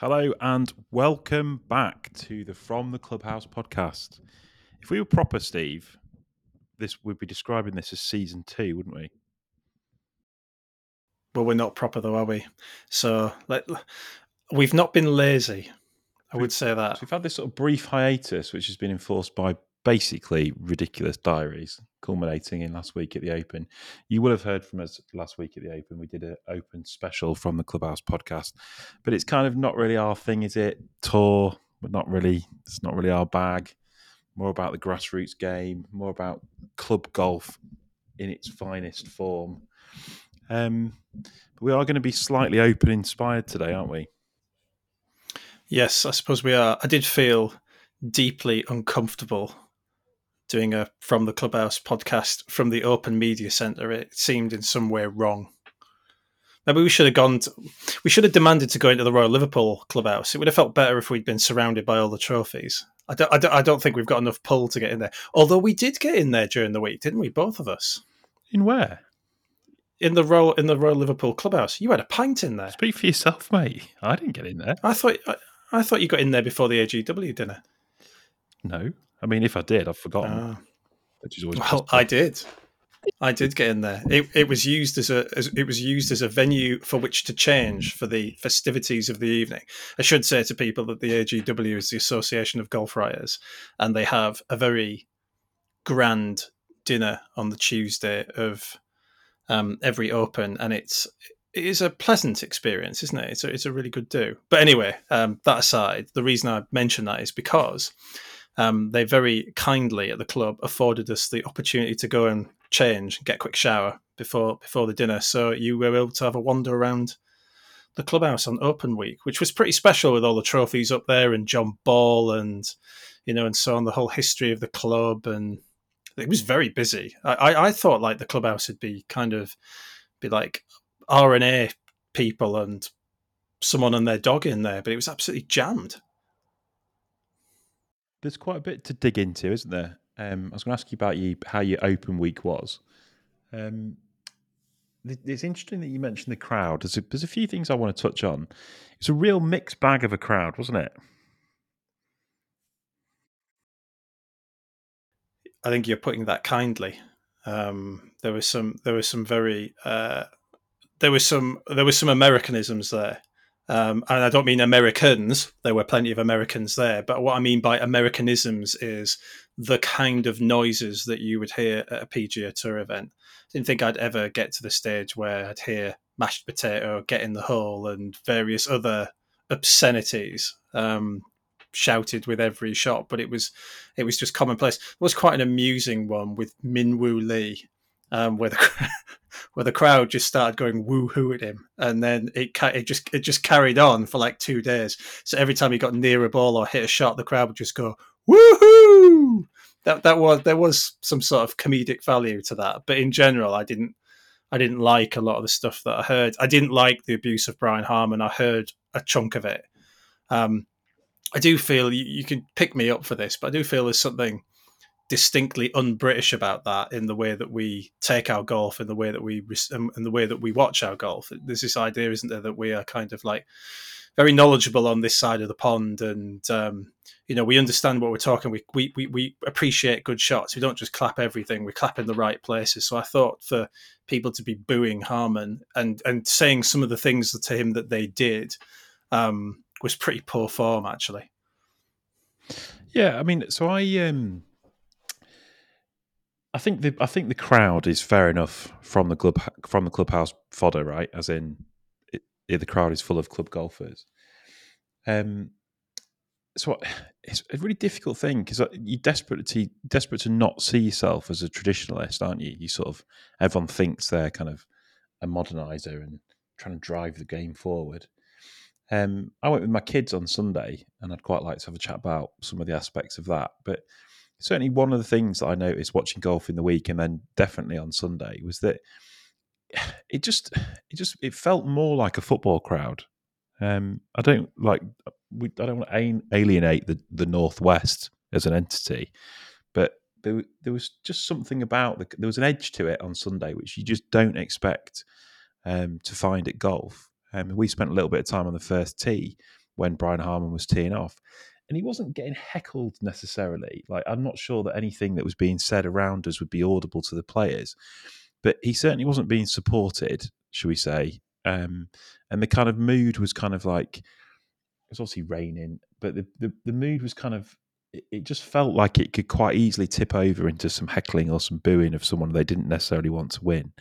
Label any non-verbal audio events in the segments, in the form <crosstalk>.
Hello and welcome back to the From the Clubhouse podcast. If we were proper, Steve, this we'd be describing this as season two, wouldn't we? Well, we're not proper though, are we? So let, we've not been lazy. I would say that. So we've had this sort of brief hiatus, which has been enforced by basically ridiculous diaries, culminating in last week at the Open. You will have heard from us last week at the Open. We did an Open special from the Clubhouse podcast, but it's kind of not really our thing, is it? Tour, but not really. It's not really our bag. More about the grassroots game, more about club golf in its finest form. Um, but we are going to be slightly open inspired today, aren't we? Yes, I suppose we are. I did feel deeply uncomfortable doing a from the clubhouse podcast from the open media center it seemed in some way wrong. Maybe we should have gone to, we should have demanded to go into the royal liverpool clubhouse. It would have felt better if we'd been surrounded by all the trophies. I don't, I don't, I don't think we've got enough pull to get in there. Although we did get in there during the week didn't we both of us? In where? In the royal in the royal liverpool clubhouse. You had a pint in there. Speak for yourself mate. I didn't get in there. I thought I, I thought you got in there before the agw dinner. No I mean, if I did, I've forgotten. Which is always well. I did. I did get in there. It, it was used as a as, it was used as a venue for which to change for the festivities of the evening. I should say to people that the AGW is the Association of Golf Writers, and they have a very grand dinner on the Tuesday of um, every Open, and it's it is a pleasant experience, isn't it? It's a, it's a really good do. But anyway, um, that aside, the reason I mention that is because um, they very kindly at the club afforded us the opportunity to go and change, and get a quick shower before before the dinner. So you were able to have a wander around the clubhouse on open week, which was pretty special with all the trophies up there and John Ball and you know and so on the whole history of the club and it was very busy. I, I thought like the clubhouse would be kind of be like R and A people and someone and their dog in there, but it was absolutely jammed there's quite a bit to dig into, isn't there? Um, I was going to ask you about you how your open week was. Um, it's interesting that you mentioned the crowd. There's a, there's a few things I want to touch on. It's a real mixed bag of a crowd, wasn't it? I think you're putting that kindly. Um, there was some there was some very uh, there was some there was some Americanisms there. Um, and I don't mean Americans, there were plenty of Americans there, but what I mean by Americanisms is the kind of noises that you would hear at a PGA Tour event. I didn't think I'd ever get to the stage where I'd hear mashed potato, get in the hole, and various other obscenities um, shouted with every shot. But it was it was just commonplace. It was quite an amusing one with Min Woo Lee, um, where the <laughs> where the crowd just started going woo-hoo at him, and then it it just it just carried on for like two days. So every time he got near a ball or hit a shot, the crowd would just go woohoo. That that was there was some sort of comedic value to that, but in general, I didn't I didn't like a lot of the stuff that I heard. I didn't like the abuse of Brian Harman. I heard a chunk of it. Um, I do feel you, you can pick me up for this, but I do feel there's something distinctly un-British about that in the way that we take our golf, in the way that we in the way that we watch our golf. There's this idea, isn't there, that we are kind of like very knowledgeable on this side of the pond, and um, you know we understand what we're talking. We, we we we appreciate good shots. We don't just clap everything. We clap in the right places. So I thought for people to be booing Harman and and saying some of the things to him that they did um, was pretty poor form, actually. Yeah, I mean, so I um I think the I think the crowd is fair enough from the club from the clubhouse fodder, right? As in, it, it, the crowd is full of club golfers. Um, so it's a really difficult thing because uh, you're desperate to desperate to not see yourself as a traditionalist, aren't you? You sort of everyone thinks they're kind of a modernizer and trying to drive the game forward. Um, I went with my kids on Sunday, and I'd quite like to have a chat about some of the aspects of that, but certainly one of the things that I noticed watching golf in the week and then definitely on Sunday was that <sighs> it just it just it felt more like a football crowd. Um, I don't like we, I don't want to alienate the the northwest as an entity, but there there was just something about the, there was an edge to it on Sunday which you just don't expect um, to find at golf. Um, we spent a little bit of time on the first tee when Brian Harman was teeing off, and he wasn't getting heckled necessarily. Like I'm not sure that anything that was being said around us would be audible to the players, but he certainly wasn't being supported, should we say? Um, and the kind of mood was kind of like it was obviously raining, but the the, the mood was kind of it, just felt like it could quite easily tip over into some heckling or some booing of someone they didn't necessarily want to win.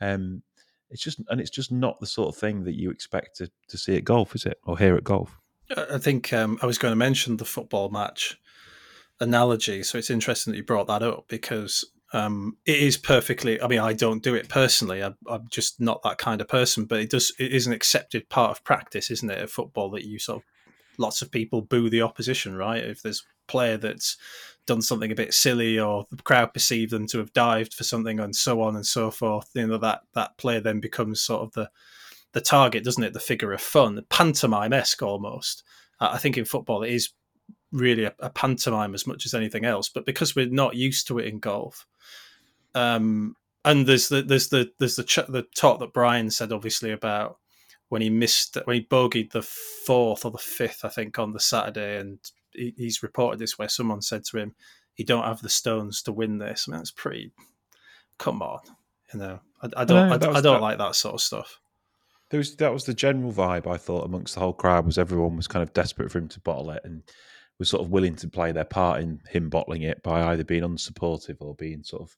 Um, it's just and it's just not the sort of thing that you expect to, to see at golf, is it, or here at golf? I think um, I was going to mention the football match analogy, so it's interesting that you brought that up because um, it is perfectly. I mean, I don't do it personally. I, am just not that kind of person. But it does. It is an accepted part of practice, isn't it? At football, that you sort of lots of people boo the opposition, right? If there's a player that's done something a bit silly, or the crowd perceive them to have dived for something, and so on and so forth, you know that that player then becomes sort of the the target, doesn't it? The figure of fun, pantomime esque almost. I think in football it is really a, a, pantomime as much as anything else. But because we're not used to it in golf, um, and there's the there's the there's the ch- the talk that Brian said obviously about when he missed when he bogeyed the fourth or the fifth, I think, on the Saturday, and he, he's reported this where someone said to him, "You don't have the stones to win this." I mean, that's pretty. Come on, you know, I, I don't, I, I, I don't that, like that sort of stuff. There was that was the general vibe I thought amongst the whole crowd was everyone was kind of desperate for him to bottle it and was sort of willing to play their part in him bottling it by either being unsupportive or being sort of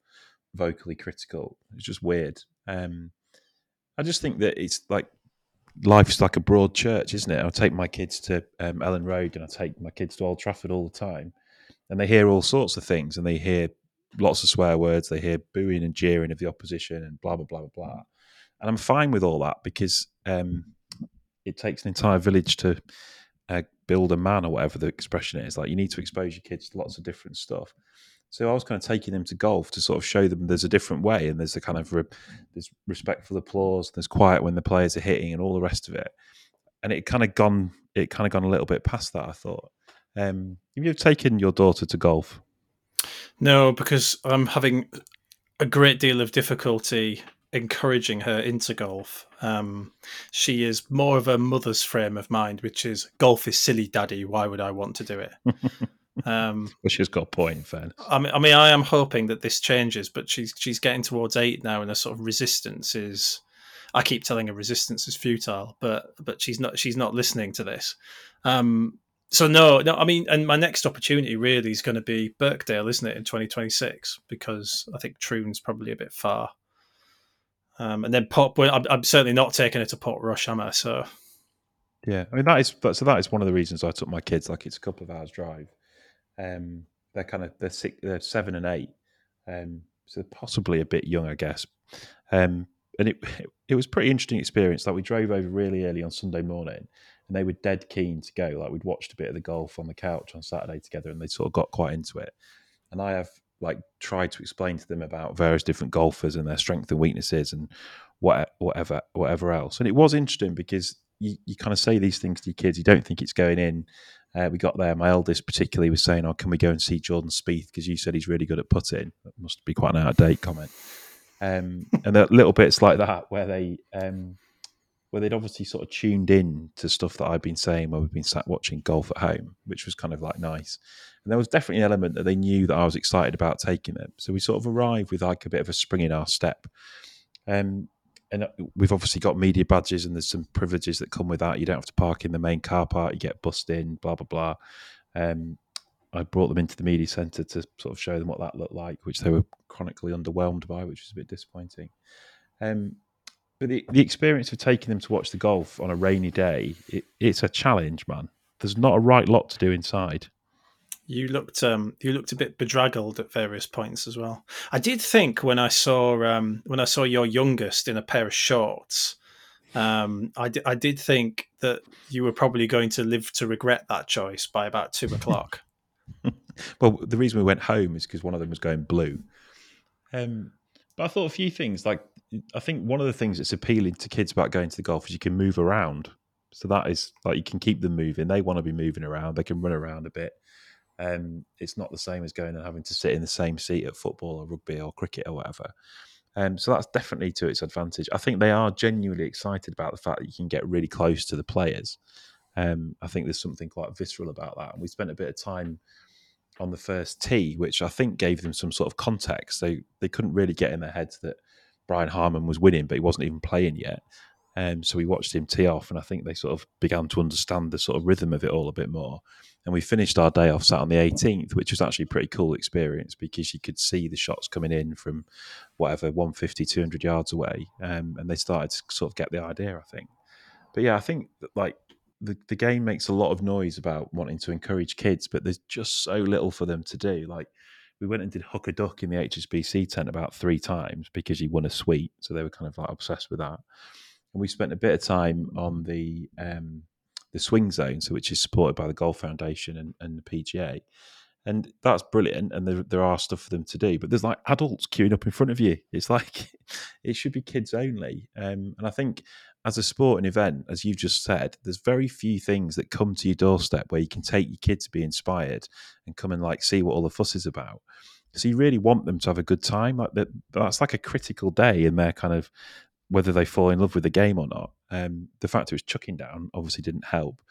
vocally critical. It's just weird. Um, I just think that it's like life's like a broad church, isn't it? I take my kids to um, Elland Road and I take my kids to Old Trafford all the time, and they hear all sorts of things, and they hear lots of swear words, they hear booing and jeering of the opposition, and blah blah blah blah blah. And I'm fine with all that because um, it takes an entire village to uh, build a man, or whatever the expression is. Like you need to expose your kids to lots of different stuff. So I was kind of taking them to golf to sort of show them there's a different way, and there's a kind of re- there's respectful applause, there's quiet when the players are hitting, and all the rest of it. And it kind of gone, it kind of gone a little bit past that. I thought. Um, have you taken your daughter to golf? No, because I'm having a great deal of difficulty encouraging her into golf. Um, she is more of a mother's frame of mind, which is golf is silly, daddy. Why would I want to do it? <laughs> Um, well, she's got a point, fairness. I mean, I mean, I am hoping that this changes, but she's she's getting towards eight now, and a sort of resistance is. I keep telling her resistance is futile, but but she's not she's not listening to this. Um, so no, no, I mean, and my next opportunity really is going to be Birkdale, isn't it, in 2026? Because I think Troon's probably a bit far. Um, and then Pop, I'm, I'm, certainly not taking it to Portrush, am I? So yeah, I mean that is so that is one of the reasons I took my kids. Like it's a couple of hours drive, um, they're kind of they're six, they're seven and eight, um, so possibly a bit young, I guess. Um, and it it was pretty interesting experience. Like we drove over really early on Sunday morning, and they were dead keen to go. Like we'd watched a bit of the golf on the couch on Saturday together, and they sort of got quite into it. And I have like tried to explain to them about various different golfers and their strengths and weaknesses and what whatever whatever else. And it was interesting because you, you kind of say these things to your kids, you don't think it's going in, uh, we got there. My eldest particularly was saying, "Oh, can we go and see Jordan Spieth because you said he's really good at putting." That must be quite an out of date comment. Um, and there are little bits like that where they um, where they'd obviously sort of tuned in to stuff that I'd been saying when we've been sat watching golf at home, which was kind of like nice. And there was definitely an element that they knew that I was excited about taking them. So we sort of arrived with like a bit of a spring in our step. Um, and uh, we've obviously got media badges and there's some privileges that come with that. You don't have to park in the main car park, you get bussed in, blah, blah, blah. Um, I brought them into the media centre to sort of show them what that looked like, which they were chronically underwhelmed by, which was a bit disappointing. Um, but the, the experience of taking them to watch the golf on a rainy day, it, it's a challenge, man. There's not a right lot to do inside. You looked um, you looked a bit bedraggled at various points as well. I did think when I saw um, when I saw your youngest in a pair of shorts, um, I, d- I did think that you were probably going to live to regret that choice by about two <laughs> o'clock. well, the reason we went home is because one of them was going blue. Um, but I thought a few things. Like I think one of the things that's appealing to kids about going to the golf is you can move around. So that is like you can keep them moving. They want to be moving around. They can run around a bit. Um, it's not the same as going and having to sit in the same seat at football or rugby or cricket or whatever. Um, so that's definitely to its advantage. I think they are genuinely excited about the fact that you can get really close to the players. Um, I think there's something quite visceral about that. And we spent a bit of time on the first tee, which I think gave them some sort of context. They they couldn't really get in their heads that Brian Harman was winning, but he wasn't even playing yet. Um, so we watched him tee off, and I think they sort of began to understand the sort of rhythm of it all a bit more. And we finished our day off sat on the 18th, which was actually a pretty cool experience because you could see the shots coming in from whatever 150, 200 yards away, um, and they started to sort of get the idea. I think, but yeah, I think that, like the, the game makes a lot of noise about wanting to encourage kids, but there's just so little for them to do. Like we went and did hook a duck in the HSBC tent about three times because he won a suite, so they were kind of like obsessed with that and we spent a bit of time on the um, the swing zone, so which is supported by the Golf Foundation and, and the PGA, and that's brilliant. And there, there are stuff for them to do, but there's like adults queuing up in front of you. It's like <laughs> it should be kids only, um, and I think as a sporting event, as you've just said, there's very few things that come to your doorstep where you can take your kids to be inspired and come and like see what all the fuss is about. So you really want them to have a good time. Like that, that's like a critical day in their kind of whether they fall in love with the game or not. Um, the fact it was chucking down obviously didn't help.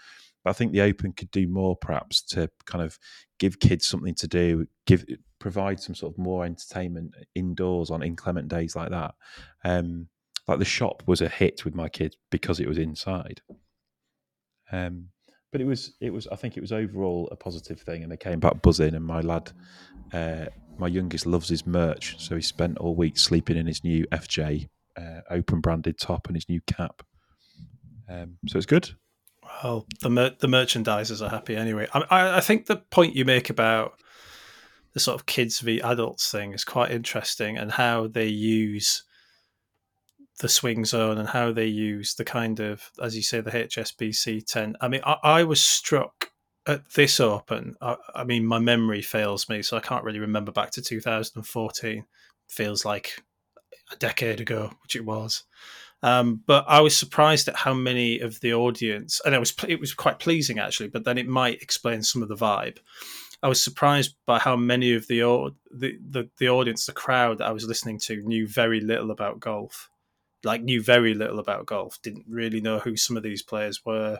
But I think the Open could do more, perhaps, to kind of give kids something to do, give provide some sort of more entertainment indoors on inclement days like that. Um, like the shop was a hit with my kids because it was inside. Um, but it was, it was. I think it was overall a positive thing, and they came back buzzing. And my lad, uh, my youngest, loves his merch, so he spent all week sleeping in his new FJ uh, open branded top and his new cap. Um, so it's good. Well, the mer- the merchandisers are happy anyway. I, I think the point you make about the sort of kids v adults thing is quite interesting, and how they use the swing zone and how they use the kind of, as you say, the HSBC tent. I mean, I, I was struck at this Open. I, I, mean, my memory fails me, so I can't really remember back to 2014. Feels like a decade ago, which it was. Um, but I was surprised at how many of the audience, and it was it was quite pleasing actually. But then it might explain some of the vibe. I was surprised by how many of the the the, the audience, the crowd that I was listening to, knew very little about golf. Like knew very little about golf. Didn't really know who some of these players were.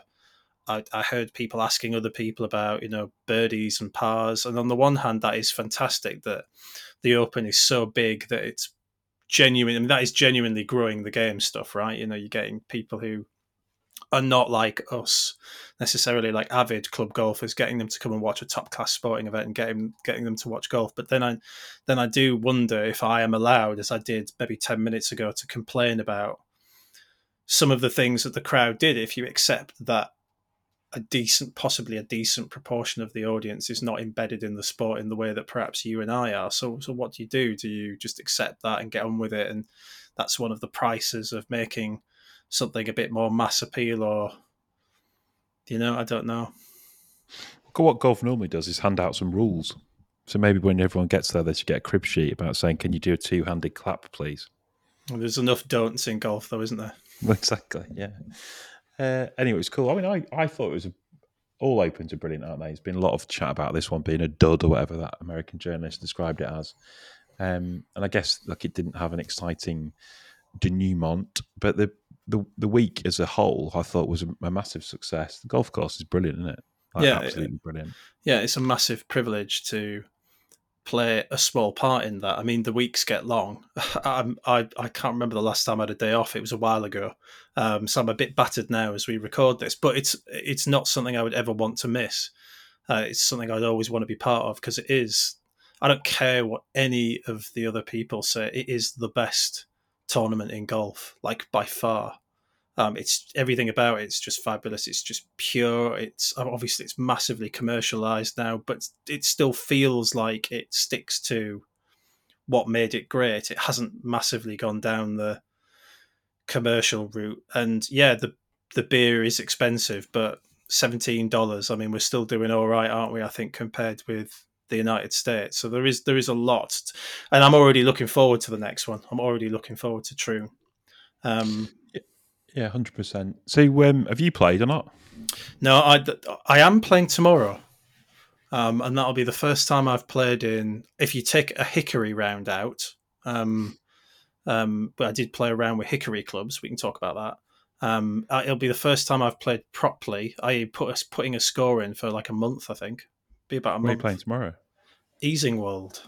I, I heard people asking other people about you know birdies and pars, and on the one hand, that is fantastic that the Open is so big that it's genuine. I mean, that is genuinely growing the game stuff, right? You know, you're getting people who are not like us necessarily like avid club golfers getting them to come and watch a top class sporting event and getting getting them to watch golf but then i then i do wonder if i am allowed as i did maybe 10 minutes ago to complain about some of the things that the crowd did if you accept that a decent, possibly a decent proportion of the audience is not embedded in the sport in the way that perhaps you and I are. So, so what do you do? Do you just accept that and get on with it? And that's one of the prices of making something a bit more mass appeal, or you know, I don't know. What golf normally does is hand out some rules. So maybe when everyone gets there, they should get a crib sheet about saying, "Can you do a two-handed clap, please?" Well, there's enough don'ts in golf, though, isn't there? <laughs> Exactly. Yeah. Uh, anyway, it was cool. I mean, I, I thought it was a, all opens are brilliant, aren't they? There's been a lot of chat about this one being a dud or whatever that American journalist described it as. Um, and I guess like it didn't have an exciting denouement, but the, the the week as a whole, I thought was a, a massive success. The golf course is brilliant, isn't it? Like, yeah, absolutely brilliant. Yeah, it's a massive privilege to play a small part in that. I mean, the weeks get long. <laughs> I, I, I can't remember the last time I had a day off. It was a while ago, um, so I'm a bit battered now as we record this. But it's it's not something I would ever want to miss. Uh, it's something I'd always want to be part of because it is. I don't care what any of the other people say. It is the best tournament in golf, like by far. Um, it's everything about it, it's just fabulous. It's just pure. It's obviously it's massively commercialized now, but it still feels like it sticks to what made it great. It hasn't massively gone down the commercial route. And yeah, the the beer is expensive, but seventeen dollars. I mean, we're still doing all right, aren't we? I think compared with the United States. So there is there is a lot, and I'm already looking forward to the next one. I'm already looking forward to Troon. Um, yeah, hundred percent. So, um, have you played or not? No, I I am playing tomorrow, um, and that'll be the first time I've played in. If you take a Hickory round out, um, um, but I did play around with Hickory clubs. We can talk about that. Um, it'll be the first time I've played properly. I put a, putting a score in for like a month, I think. Be about a What are you month. playing tomorrow? Easingwold.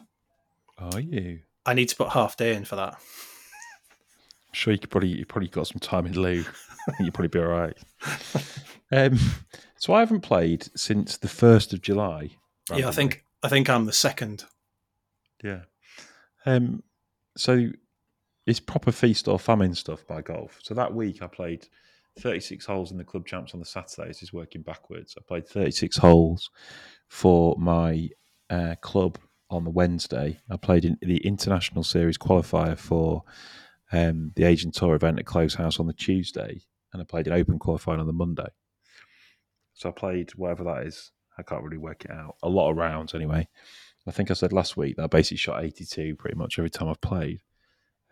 Are you? I need to put half day in for that. I'm sure you could probably you probably got some time in lieu. You'd probably be all right. <laughs> Um, so I haven't played since the first of July. Yeah, I think I think I'm the second. Yeah. Um, so it's proper feast or famine stuff by golf. So that week I played 36 holes in the club champs on the Saturday. This is working backwards. I played 36 holes for my uh, club on the Wednesday. I played in the International Series qualifier for um, the Asian Tour event at Close House on the Tuesday, and I played an Open qualifying on the Monday. So I played whatever that is. I can't really work it out. A lot of rounds anyway. I think I said last week that I basically shot 82 pretty much every time I've played.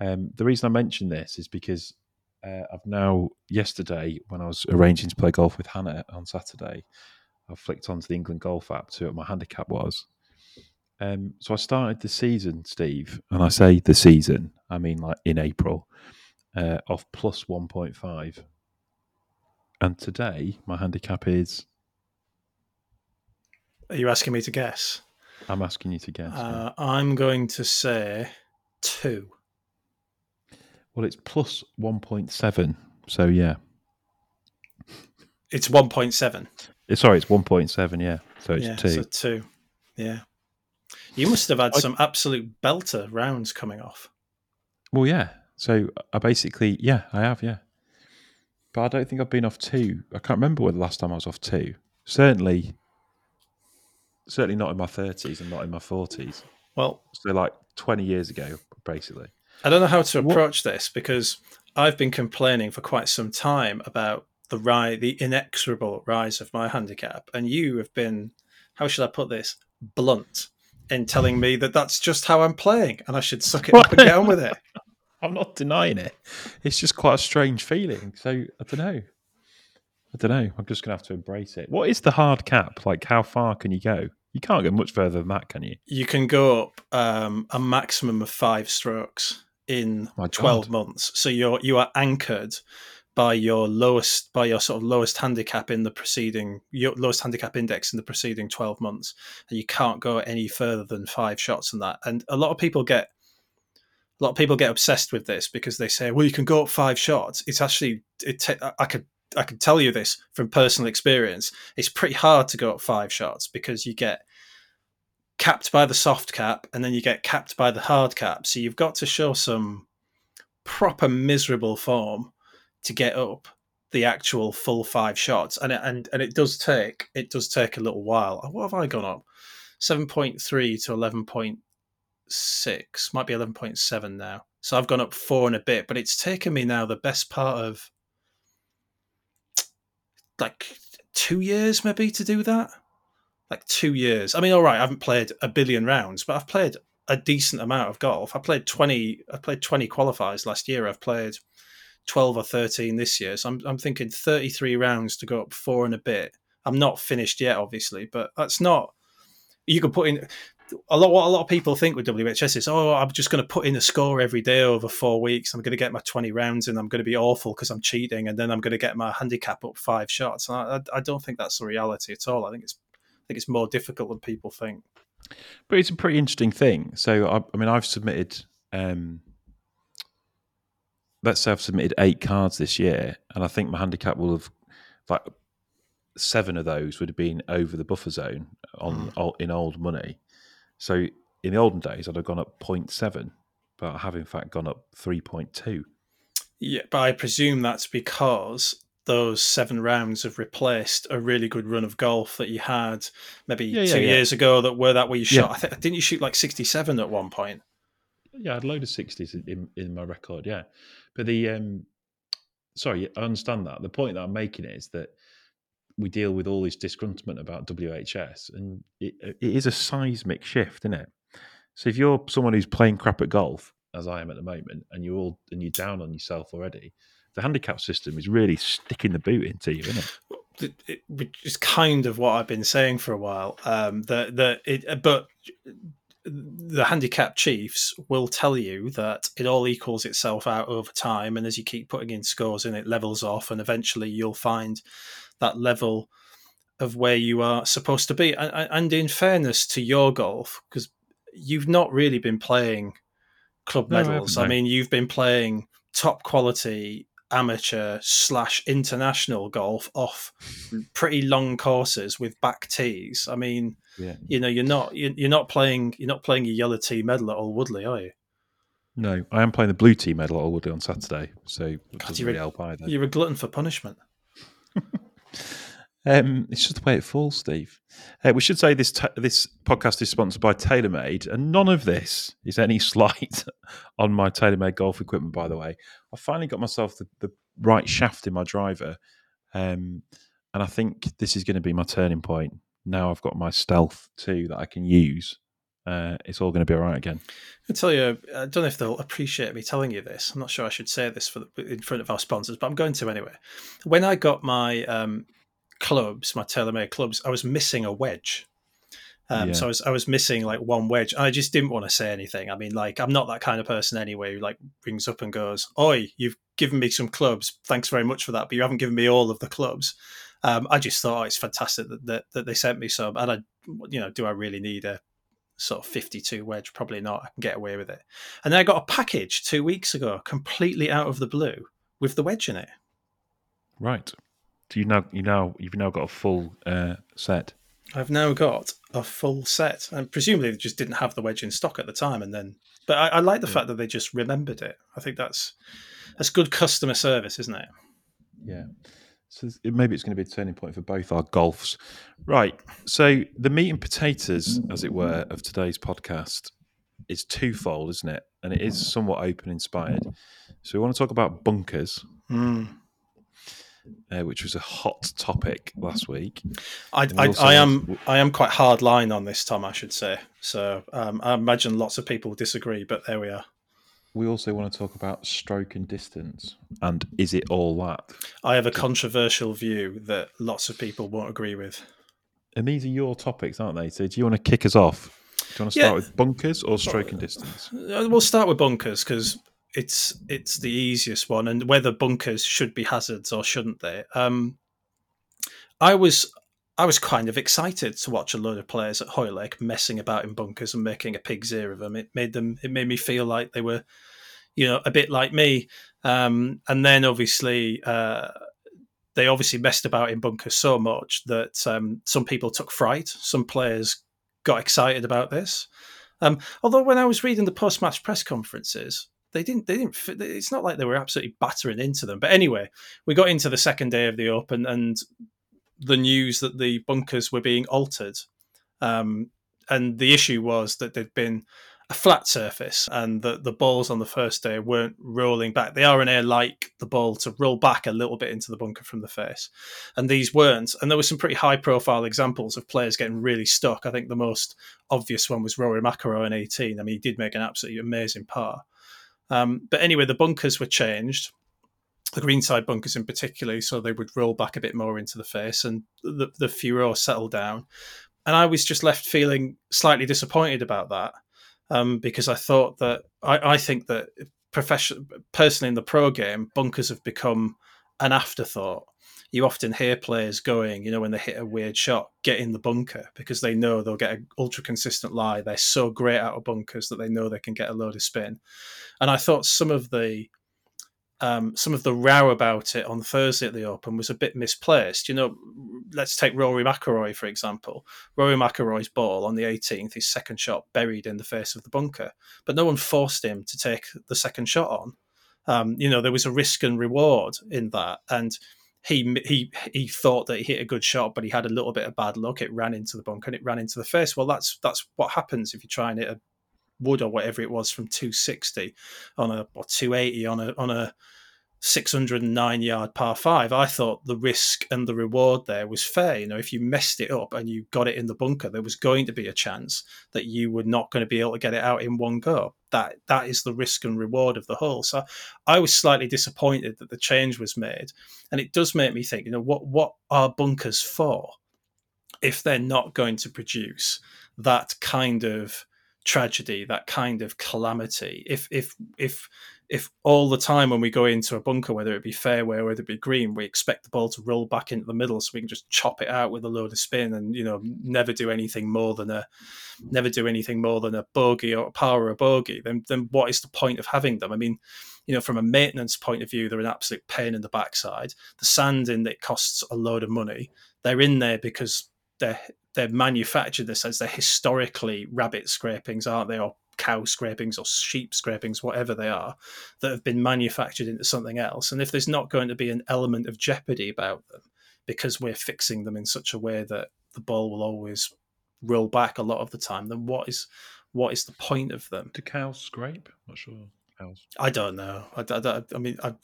Um, the reason I mention this is because uh, I've now, yesterday, when I was arranging to play golf with Hannah on Saturday, I flicked onto the England Golf app to see what my handicap was. Um, so I started the season, Steve, and I say the season, I mean like in April, uh, of plus 1.5. And today, my handicap is, Are you asking me to guess? I'm asking you to guess. yeah. Uh, I'm going to say two. Well, it's plus 1.7. So, yeah. It's 1.7. Eh, Sorry, it's 1.7, yeah. So it's yeah, two. so two. Yeah. You must have had I- some absolute belter rounds coming off. Well, yeah. So I basically, yeah, I have, yeah. But I don't think I've been off two. I can't remember when the last time I was off two. Certainly, certainly not in my 30s and not in my 40s. Well, So, like 20 years ago, basically. I don't know how to What- approach this because I've been complaining for quite some time about the rise, the inexorable rise of my handicap, and you have been, how should I put this, blunt in telling me that that's just how I'm playing, and I should suck it up and get on with it. <laughs> I'm not denying it. It's just quite a strange feeling. So, I don't know. I don't know. I'm just going to have to embrace it. What is the hard cap? Like, how far can you go? You can't go much further than that, can you? You can go up um, a maximum of five strokes in My God. 12 months. So you're you are anchored by your lowest by your sort of lowest handicap in the preceding your lowest handicap index in the preceding 12 months and you can't go any further than five shots on that and a lot of people get a lot of people get obsessed with this because they say well you can go up five shots it's actually it ta- i could i could tell you this from personal experience it's pretty hard to go up five shots because you get capped by the soft cap and then you get capped by the hard cap. So you've got to show some proper miserable form to get up the actual full five shots. And it, and and it does take it does take a little while. What have i gone up? 7.3 to 11.6 might be 11.7 now. So i've gone up four and a bit but it's taken me now the best part of like two years maybe to do that like two years i mean all right i haven't played a billion rounds but i've played a decent amount of golf i played 20 i played 20 qualifiers last year i've played 12 or 13 this year. So I'm, I'm thinking 33 rounds to go up four and a bit. I'm not finished yet, obviously, but that's not. You could put in a lot. What a lot of people think with WHS is, oh, I'm just going to put in a score every day over four weeks. I'm going to get my 20 rounds and I'm going to be awful because I'm cheating, and then I'm going to get my handicap up five shots. And I, I don't think that's the reality at all. I think it's think it's more difficult than people think. But it's a pretty interesting thing. So, I, I mean, I've submitted, um, let's say I've submitted eight cards this year, and I think my handicap will have, like, seven of those would have been over the buffer zone on ol- in old money. So, in the olden days, I'd have gone up 0.7, but I have in fact gone up 3.2. Yeah, but I presume that's because those seven rounds have replaced a really good run of golf that you had maybe Yeah, yeah, two yeah. years ago. That were that where you shot. I think didn't you shoot like sixty-seven at one point? Yeah, I had a load of 60s in- in, in my record, yeah. But the, um, sorry, I understand that. The point that I'm making is that we deal with all this disgruntlement about WHS, and it, it is a seismic shift, isn't it? So if you're someone who's playing crap at golf, as I am at the moment, and you're all and you're down on yourself already, the handicap system is really sticking the boot into you, isn't it? It, it, which is kind of what I've been saying for a while. Um, that that it, but the handicap chiefs will tell you that it all equals itself out over time, and as you keep putting in scores in, it levels off, and eventually you'll find that level of where you are supposed to be. And, and in fairness to your golf, because you've not really been playing club medals. I, I mean, you've been playing top quality amateur slash international golf off pretty long courses with back tees. I mean, yeah. you know, you're not you're not playing you're not playing a yellow tee medal at Alwoodley, are you? No, I am playing the blue tee medal at Alwoodley on Saturday, so God, you're, really a, help either. You're a glutton for punishment. <laughs> Um, it's just the way it falls, Steve. Uh, we should say this t- this podcast is sponsored by TaylorMade, and none of this is any <laughs> slight on my TaylorMade golf equipment. By the way, I finally got myself the, the right shaft in my driver, um, and I think this is going to be my turning point. Now I've got my Stealth two that I can use. Uh, it's all going to be all right again. I tell you, I don't know if they'll appreciate me telling you this. I'm not sure I should say this for the, in front of our sponsors, but I'm going to anyway. When I got my um, clubs, my TaylorMade clubs, I was missing a wedge. Um, yeah. So I was I was missing like one wedge. I just didn't want to say anything. I mean, like I'm not that kind of person anyway. Who like rings up and goes, "Oi, you've given me some clubs. Thanks very much for that, but you haven't given me all of the clubs." Um, I just thought oh, it's fantastic that, that, that they sent me some, and I, you know, do I really need a sort of 52 wedge? Probably not. I can get away with it. And then I got a package two weeks ago, completely out of the blue, with the wedge in it. Right. So you now you now you've now got a full uh, set. I've now got a full set, and presumably they just didn't have the wedge in stock at the time. And then, but I, I like the yeah. fact that they just remembered it. I think that's that's good customer service, isn't it? Yeah. So maybe it's going to be a turning point for both our golfs. Right. So the meat and potatoes, as it were, of today's podcast is twofold, isn't it? And it is somewhat open inspired. So we want to talk about bunkers. Mm uh, which was a hot topic last week. I, I, I am I am quite hard line on this, Tom. I should say. So um, I imagine lots of people disagree, but there we are. We also want to talk about stroke and distance, and is it all that? I have a controversial view that lots of people won't agree with. And these are your topics, aren't they? So do you want to kick us off? Do you want to start yeah. with bunkers or stroke and distance? Uh, we'll start with bunkers because it's it's the easiest one, and whether bunkers should be hazards or shouldn't they? Um, I was I was kind of excited to watch a load of players at Hoylake messing about in bunkers and making a pig's ear of them. It made them it made me feel like they were, you know, a bit like me. Um, and then obviously. Uh, they obviously messed about in bunkers so much that um, some people took fright. Some players got excited about this. Um, although when I was reading the post-match press conferences, they didn't they didn't it's not like they were absolutely battering into them but anyway we got into the second day of the open and the news that the bunkers were being altered um, and the issue was that there'd been a flat surface and that the balls on the first day weren't rolling back. The R&A like the ball to roll back a little bit into the bunker from the face, and these weren't. And there were some pretty high profile examples of players getting really stuck. I think the most obvious one was Rory McIlroy in 18. I mean, he did make an absolutely amazing par. Um, but anyway, the bunkers were changed, the greenside bunkers in particular, so they would roll back a bit more into the face, and the the furore settled down. And I was just left feeling slightly disappointed about that um, because I thought that I, I think that profession personally in the pro game, bunkers have become an afterthought you often hear players going, you know, when they hit a weird shot, get in the bunker because they know they'll get an ultra consistent lie. They're so great out of bunkers that they know they can get a load of spin. And I thought some of the um, some of the row about it on Thursday at the Open was a bit misplaced. You know, let's take Rory McIlroy for example. Rory McIlroy's ball on the 18th, his second shot buried in the face of the bunker, but no one forced him to take the second shot on. Um, you know, there was a risk and reward in that, and he he he thought that he hit a good shot, but he had a little bit of bad luck. It ran into the bunker and it ran into the face. Well, that's that's what happens if you try and hit a wood or whatever it was from 260 on a or 280 on a on a 609 yard par five, I thought the risk and the reward there was fair. You know, if you messed it up and you got it in the bunker, there was going to be a chance that you were not going to be able to get it out in one go. That that is the risk and reward of the hole. So I was slightly disappointed that the change was made, and it does make me think. You know, what what are bunkers for if they're not going to produce that kind of tragedy, that kind of calamity. If if if if all the time when we go into a bunker, whether it be fairway or whether it be green, we expect the ball to roll back into the middle so we can just chop it out with a load of spin and you know never do anything more than a never do anything more than a bogey or a par or a bogey, then then what is the point of having them? I mean, you know, from a maintenance point of view, they're an absolute pain in the backside. The sand in it costs a load of money. They're in there because they're they're manufactured this as they're historically rabbit scrapings, aren't they, or cow scrapings or sheep scrapings, whatever they are, that have been manufactured into something else. And if there's not going to be an element of jeopardy about them because we're fixing them in such a way that the ball will always roll back a lot of the time, then what is what is the point of them? Do cows scrape? Not sure. Cows. I don't know. I, I, I mean, I,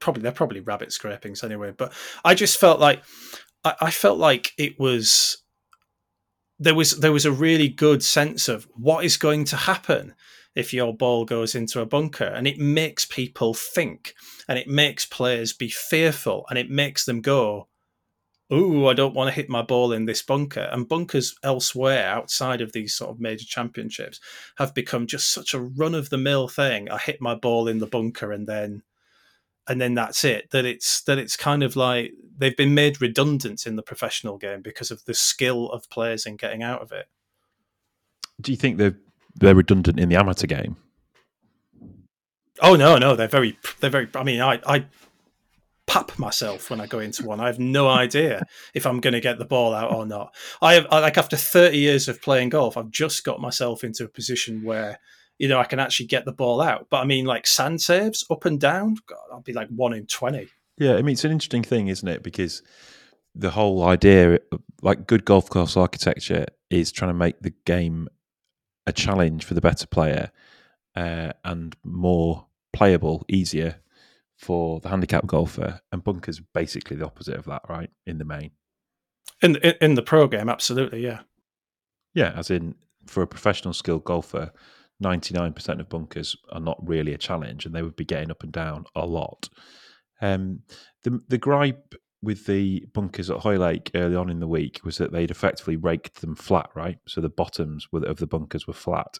probably they're probably rabbit scrapings anyway. But I just felt like I, I felt like it was there was there was a really good sense of what is going to happen if your ball goes into a bunker and it makes people think and it makes players be fearful and it makes them go oh i don't want to hit my ball in this bunker. And bunkers elsewhere outside of these sort of major championships have become just such a run of the mill thing. I hit my ball in the bunker and then and then that's it that it's that it's kind of like they've been made redundant in the professional game because of the skill of players in getting out of it. Do you think they're they're redundant in the amateur game? Oh no no they're very they're very i mean i i pap myself when i go into one. I have no idea if i'm going to get the ball out or not. I have like after 30 years of playing golf i've just got myself into a position where you know, I can actually get the ball out. But I mean, like sand saves up and down, God, I'll be like one in 20. Yeah, I mean, it's an interesting thing, isn't it? Because the whole idea, like good golf course architecture, is trying to make the game a challenge for the better player uh, and more playable, easier for the handicap golfer. And bunkers basically the opposite of that, right? In the main. In, in, in the pro game, absolutely, yeah. Yeah, as in for a professional skilled golfer, 99% of bunkers are not really a challenge and they would be getting up and down a lot. Um, the, the gripe with the bunkers at Hoylake early on in the week was that they'd effectively raked them flat, right? So the bottoms of the bunkers were flat.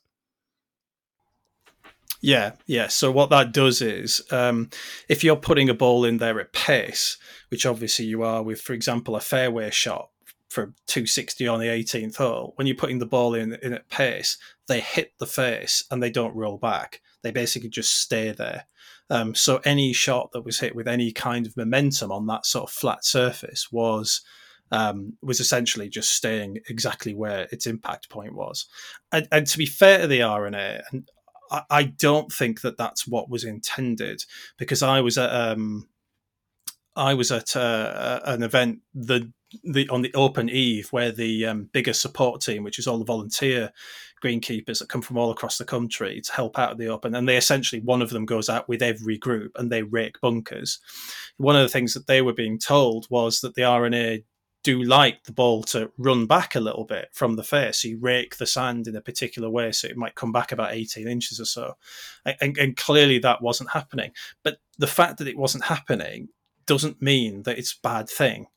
Yeah, yeah. So what that does is, um, if you're putting a ball in there at pace, which obviously you are with, for example, a fairway shot, for 260 on the 18th hole, when you're putting the ball in, in at pace, they hit the face and they don't roll back. They basically just stay there. Um, so any shot that was hit with any kind of momentum on that sort of flat surface was um, was essentially just staying exactly where its impact point was. And, and to be fair to the R&A, and I, I, don't think that that's what was intended because I was at um, I was at uh, an event the the on the open eve where the um, BIGGA support team, which is all the volunteer greenkeepers that come from all across the country to help out at the open, and they essentially one of them goes out with every group and they rake bunkers. One of the things that they were being told was that the R&A do like the ball to run back a little bit from the face. So you rake the sand in a particular way, so it might come back about 18 inches or so. And, and, clearly that wasn't happening. But the fact that it wasn't happening doesn't mean that it's a bad thing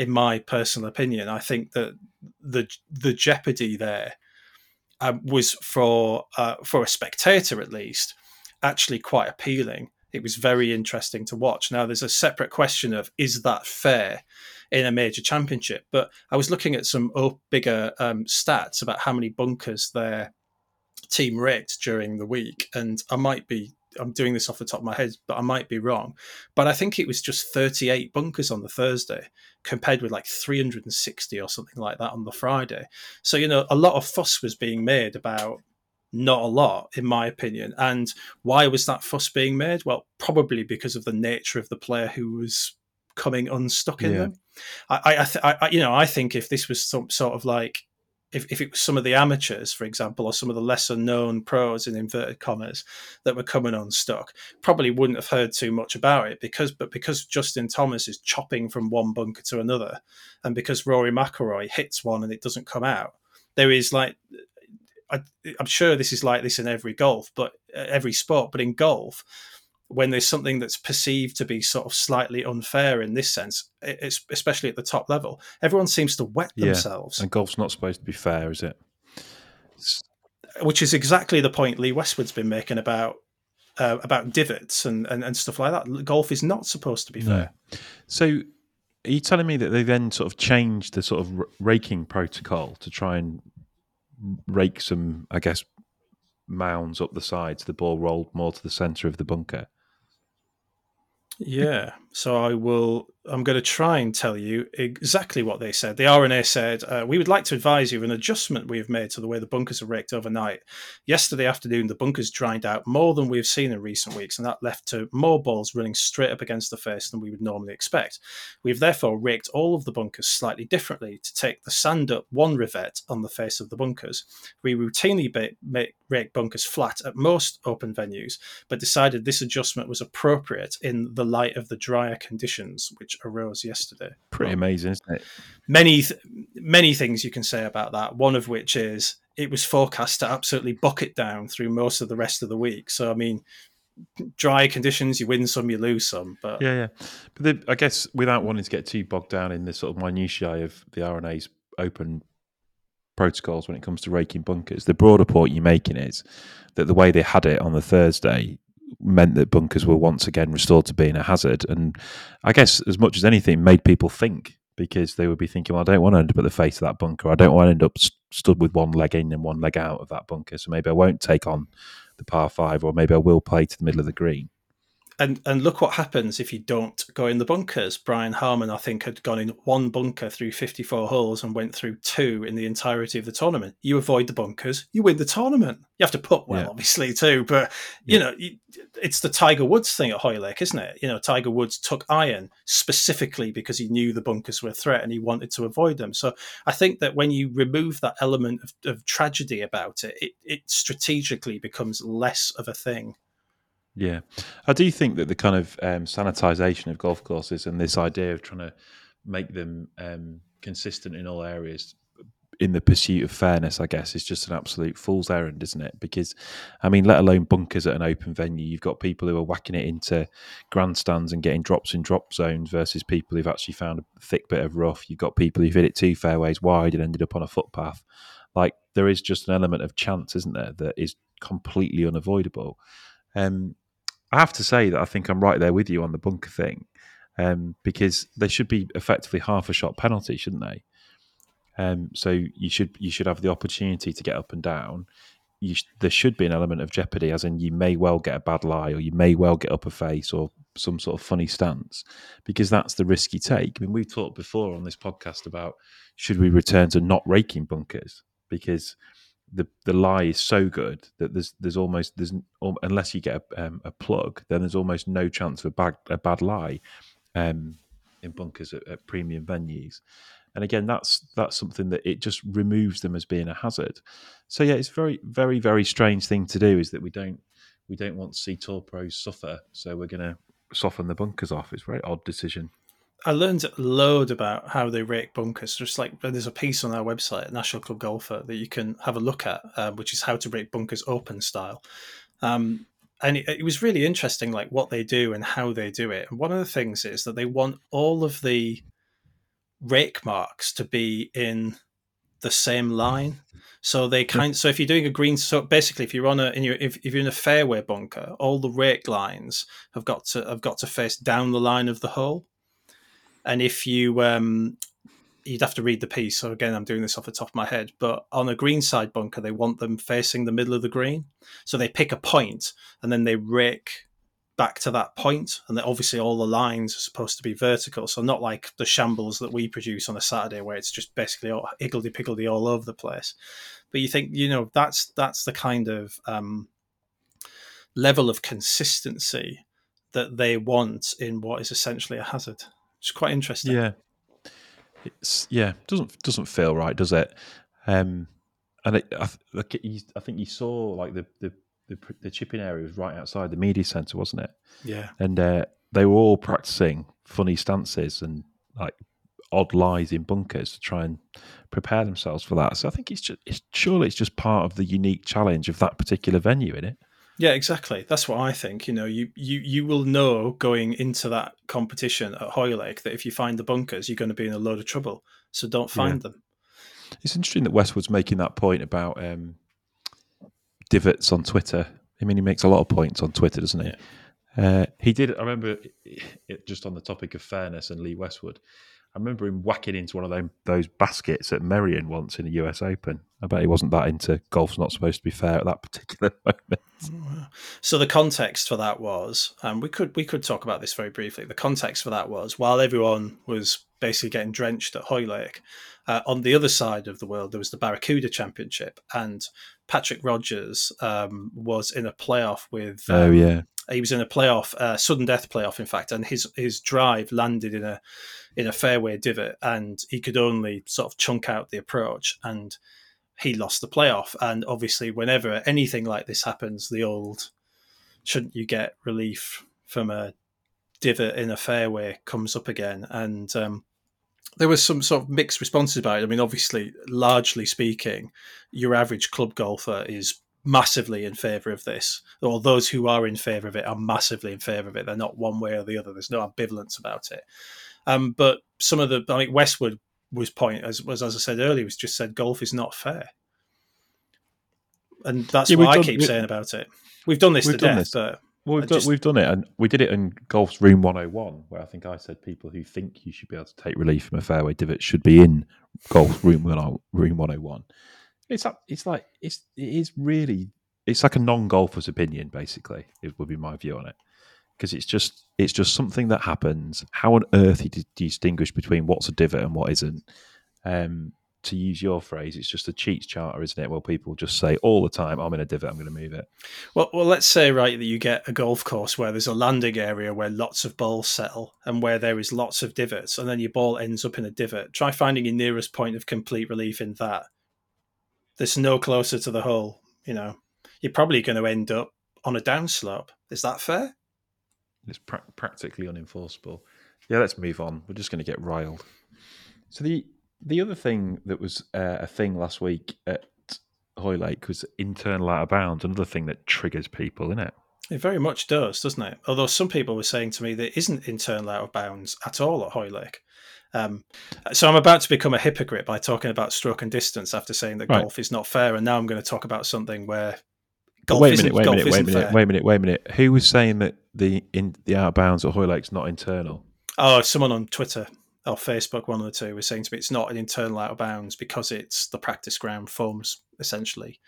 in my personal opinion. I think that the the jeopardy there um, was for uh, for a spectator at least actually quite appealing. It was very interesting to watch. Now, there's a separate question of is that fair in a major championship? But I was looking at some BIGGA um, stats about how many bunkers their team raked during the week, and I might be I'm doing this off the top of my head, but I might be wrong. But I think it was just 38 bunkers on the Thursday, compared with like 360 or something like that on the Friday. So you know, a lot of fuss was being made about not a lot, in my opinion. And why was that fuss being made? Well, probably because of the nature of the player who was coming unstuck in yeah. them. I, I, th- I, you know, I think if this was some sort of like if, if it was some of the amateurs, for example, or some of the lesser known pros in inverted commas that were coming on unstuck, probably wouldn't have heard too much about it because, but because Justin Thomas is chopping from one bunker to another, and because Rory McIlroy hits one and it doesn't come out, there is like, I, I'm sure this is like this in every golf, but uh, every sport, but in golf, when there's something that's perceived to be sort of slightly unfair in this sense, it's especially at the top level, everyone seems to wet themselves. Yeah. And golf's not supposed to be fair, is it? which is exactly the point Lee Westwood's been making about uh, about divots and, and, and stuff like that. Golf is not supposed to be fair. No. So, are you telling me that they then sort of changed the sort of raking protocol to try and rake some, I guess, mounds up the sides? The ball rolled more to the centre of the bunker. Yeah. So I will. I'm going to try and tell you exactly what they said. The R&A said, uh, "We would like to advise you of an adjustment we have made to the way the bunkers are raked overnight. Yesterday afternoon, the bunkers dried out more than we have seen in recent weeks, and that left to more balls running straight up against the face than we would normally expect. We have therefore raked all of the bunkers slightly differently to take the sand up one revet on the face of the bunkers. We routinely make, rake bunkers flat at most open venues, but decided this adjustment was appropriate in the light of the drier conditions which arose yesterday. Pretty amazing, isn't it? Many, th- many things you can say about that. One of which is it was forecast to absolutely bucket down through most of the rest of the week. So, I mean, dry conditions, you win some, you lose some. But Yeah, yeah. But the, I guess without wanting to get too bogged down in the sort of minutiae of the R&A's open protocols when it comes to raking bunkers, the broader point you're making is that the way they had it on the Thursday meant that bunkers were once again restored to being a hazard. And I guess as much as anything, made people think because they would be thinking, well, I don't want to end up at the face of that bunker. I don't want to end up st- stood with one leg in and one leg out of that bunker. So maybe I won't take on the par five, or maybe I will play to the middle of the green. And and look what happens if you don't go in the bunkers. Brian Harman, I think, had gone in one bunker through 54 holes and went through two in the entirety of the tournament. You avoid the bunkers, you win the tournament. You have to put well, Yeah. obviously, too, but you Yeah. know, it's the Tiger Woods thing at Hoylake, isn't it? You know, Tiger Woods took iron specifically because he knew the bunkers were a threat and he wanted to avoid them. So I think that when you remove that element of, of tragedy about it, it, it strategically becomes less of a thing. Yeah, I do think that the kind of um, sanitization of golf courses and this idea of trying to make them um, consistent in all areas in the pursuit of fairness, I guess, is just an absolute fool's errand, isn't it? Because, I mean, let alone bunkers at an open venue, you've got people who are whacking it into grandstands and getting drops in drop zones versus people who've actually found a thick bit of rough. You've got people who've hit it two fairways wide and ended up on a footpath. Like, there is just an element of chance, isn't there, that is completely unavoidable. Um, I have to say that I think I'm right there with you on the bunker thing, um, because they should be effectively half a shot penalty, shouldn't they? Um, so you should you should have the opportunity to get up and down. Sh- there should be an element of jeopardy, as in you may well get a bad lie, or you may well get up a face, or some sort of funny stance, because that's the risk you take. I mean, we've talked before on this podcast about should we return to not raking bunkers because the the lie is so good that there's there's almost there's unless you get a, um, a plug, then there's almost no chance of a bad a bad lie um, in bunkers at, at premium venues. And again, that's that's something that it just removes them as being a hazard. So yeah, it's very very very strange thing to do is that we don't we don't want to see tour pros suffer, so we're going to soften the bunkers off. It's a very odd decision. I learned a load about how they rake bunkers. Just like there's a piece on our website, National Club Golfer, that you can have a look at, uh, which is how to rake bunkers open style. Um, and it, it was really interesting, like what they do and how they do it. And one of the things is that they want all of the rake marks to be in the same line. So they kind. So if you're doing a green, so basically, if you're on a, in your, if, if you're in a fairway bunker, all the rake lines have got to have got to face down the line of the hole and if you um you'd have to read the piece. So again i'm doing this off the top of my head but on a green side bunker they want them facing the middle of the green. So they pick a point and then they rake back to that point. And then obviously all the lines are supposed to be vertical. So not like the shambles that we produce on a saturday where it's just basically all higgledy piggledy all over the place. But you think you know that's that's the kind of um level of consistency that they want in what is essentially a hazard it's quite interesting. Yeah, it's yeah doesn't doesn't feel right, does it? Um, and it, I, like you, I think you saw like the, the the the chipping area was right outside the media centre, wasn't it? Yeah. And uh, they were all practicing funny stances and like odd lies in bunkers to try and prepare themselves for that. So I think it's just it's surely it's just part of the unique challenge of that particular venue, in it. Yeah, exactly. That's what I think. You know, you, you you will know going into that competition at Hoylake that if you find the bunkers, you're going to be in a load of trouble. So don't find them. It's interesting that Westwood's making that point about um, divots on Twitter. I mean, he makes a lot of points on Twitter, doesn't he? Uh, he did. I remember it, just on the topic of fairness and Lee Westwood. I remember him whacking into one of them, those baskets at Merion once in the US Open. I bet he wasn't that into golf's not supposed to be fair at that <laughs> particular moment. So the context for that was, um, we could we could talk about this very briefly. The context for that was while everyone was basically getting drenched at Hoylake, uh, on the other side of the world there was the Barracuda Championship, and Patrick Rodgers um, was in a playoff with. Oh, um, oh yeah. He was in a playoff, uh, sudden death playoff, in fact, and his his drive landed in a in a fairway divot, and he could only sort of chunk out the approach, and he lost the playoff. And obviously, whenever anything like this happens, the old shouldn't you get relief from a divot in a fairway comes up again, and um, there was some sort of mixed responses about it. I mean, obviously, largely speaking, your average club golfer is massively in favour of this, or those who are in favour of it are massively in favour of it. They're not one way or the other. There's no ambivalence about it. Um, but some of the, I mean, Westwood was point as was as I said earlier, was just said golf is not fair, and that's yeah, what I done, keep saying about it. We've done this to death, this. but well, we've, just, done, we've done it, and we did it in Golf's Room 101, where I think I said people who think you should be able to take relief from a fairway divot should be in Golf Room Room 101. It's up, it's like it's it is really it's like a non-golfer's opinion, basically. It would be my view on it because it's just it's just something that happens. How on earth do you distinguish between what's a divot and what isn't? Um, to use your phrase, it's just a cheats charter, isn't it? Well, people just say all the time, "I'm in a divot, I'm going to move it." Well, well, let's say right that you get a golf course where there's a landing area where lots of balls settle and where there is lots of divots, and then your ball ends up in a divot. Try finding your nearest point of complete relief in that. There's no closer to the hole. You know, you're probably going to end up on a downslope. Is that fair? It's pra- practically unenforceable. Yeah, let's move on. We're just going to get riled. So the the other thing that was uh, a thing last week at Hoylake was internal out of bounds. Another thing that triggers people, isn't it? It very much does, doesn't it? Although some people were saying to me there isn't internal out of bounds at all at Hoylake. Um, so I'm about to become a hypocrite by talking about stroke and distance after saying that right. golf is not fair, and now I'm going to talk about something where golf wait a minute, wait a minute, wait a minute, fair. wait a minute, wait a minute. Who was saying that the in the out of bounds at Hoylake's not internal? Oh, someone on Twitter or Facebook, one of the two, was saying to me it's not an internal out of bounds because it's the practice ground forms essentially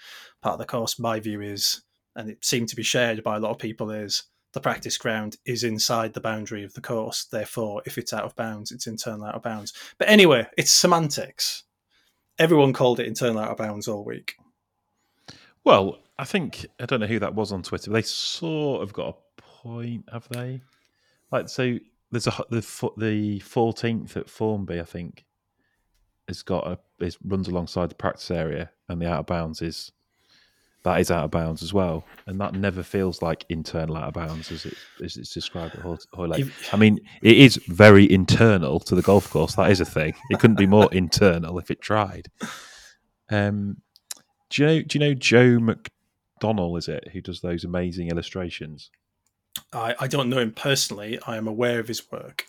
part of the course. My view is, and it seemed to be shared by a lot of people, is the practice ground is inside the boundary of the course. Therefore, if it's out of bounds, it's internal out of bounds. But anyway, it's semantics. Everyone called it internal out of bounds all week. Well, I think I don't know who that was on Twitter. But They sort of got a point, have they? Like, so there's a the the fourteenth at Formby, I think, has got a it runs alongside the practice area, and the out of bounds is that is out of bounds as well, and that never feels like internal out of bounds as it as it's described at Hoylake. I mean, it is very internal to the golf course. That is a thing. It couldn't be more <laughs> internal if it tried. Um, do you know? Do you know Joe McDonnell? Is it who does those amazing illustrations? I, I don't know him personally. I am aware of his work.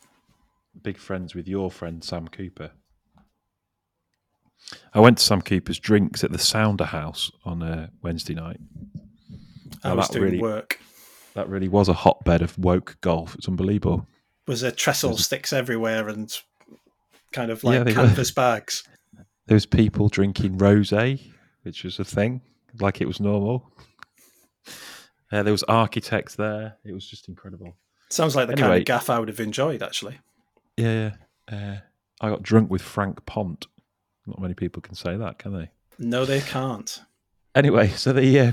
Big friends with your friend Sam Cooper. I went to Sam Cooper's drinks at the Sounder House on a Wednesday night. I was doing really, work. That really was a hotbed of woke golf. It's unbelievable. Was there trestle was sticks everywhere and kind of like yeah, canvas were. bags? There was people drinking rosé, which was a thing, like it was normal. Uh, there was architects there. It was just incredible. Sounds like the anyway, kind of gaff I would have enjoyed, actually. Yeah, uh, I got drunk with Frank Pont. Not many people can say that, can they? No, they can't. Anyway, so the uh,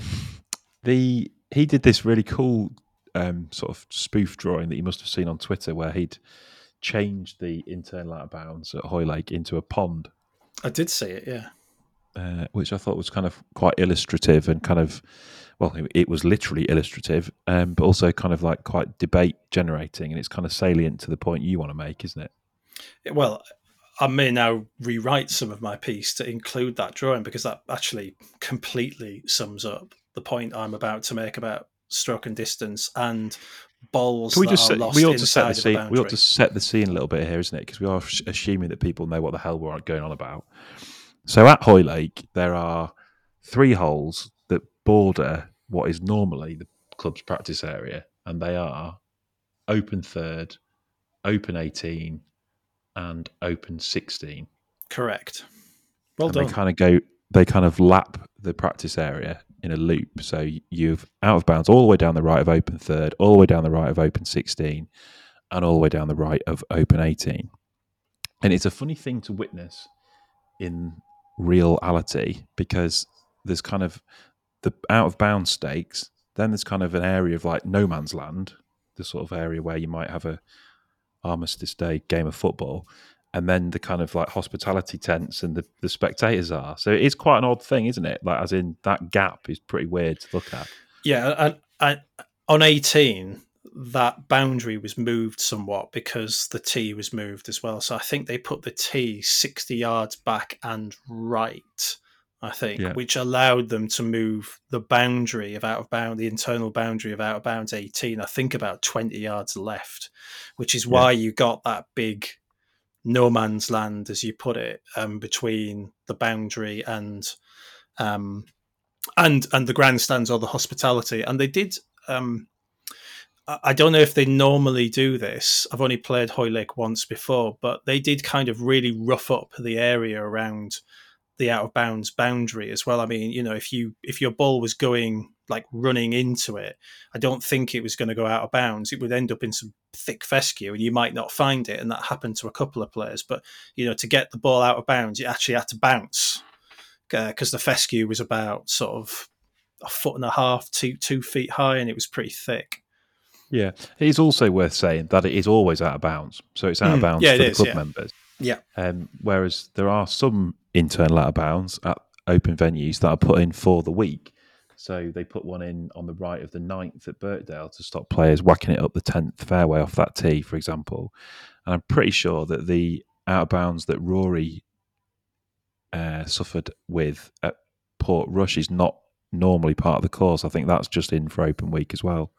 the he did this really cool um, sort of spoof drawing that you must have seen on Twitter, where he'd changed the internal out of bounds at Hoylake into a pond. I did see it, yeah. Uh, which I thought was kind of quite illustrative and kind of, well, it was literally illustrative, um, but also kind of like quite debate generating, and it's kind of salient to the point you want to make, isn't it? Well, I may now rewrite some of my piece to include that drawing because that actually completely sums up the point I'm about to make about stroke and distance and balls. Can we just set, we ought to set the scene. We ought to set the scene a little bit here, isn't it? Because we are assuming that people know what the hell we're going on about. So at Hoylake, there are three holes that border what is normally the club's practice area, and they are open third, open 18, and open 16. Correct. Well and done. they kind of go, they kind of lap the practice area in a loop. So you've out of bounds all the way down the right of open third, all the way down the right of open 16, and all the way down the right of open 18. And it's a funny thing to witness in reality because there's kind of the out of bounds stakes. Then there's kind of an area of like no man's land, the sort of area where you might have a armistice day game of football, and then the kind of like hospitality tents and the, the spectators are. So it is quite an odd thing, isn't it? Like as in that gap is pretty weird to look at. Yeah, and, and on 18, that boundary was moved somewhat because the tee was moved as well. So I think they put the tee 60 yards back and right, I think, Yeah. which allowed them to move the boundary of out of bound, the internal boundary of out of bounds 18, I think about 20 yards left, which is why you got that big no man's land, as you put it, um, between the boundary and um, and and the grandstands or the hospitality. And they did. Um, I don't know if they normally do this. I've only played Hoylake once before, but they did kind of really rough up the area around the out of bounds boundary as well. I mean, you know, if you if your ball was going like running into it, I don't think it was going to go out of bounds. It would end up in some thick fescue, and you might not find it. And that happened to a couple of players. But you know, to get the ball out of bounds, you actually had to bounce uh, because the fescue was about sort of a foot and a half, two two feet high, and it was pretty thick. Yeah, it is also worth saying that it is always out of bounds. So it's out of Mm, bounds yeah, for the is, club yeah. members. Yeah. Um, whereas there are some internal out of bounds at open venues that are put in for the week. So they put one in on the right of the ninth at Birkdale to stop players whacking it up the tenth fairway off that tee, for example. And I'm pretty sure that the out of bounds that Rory uh, suffered with at Portrush is not normally part of the course. I think that's just in for open week as well.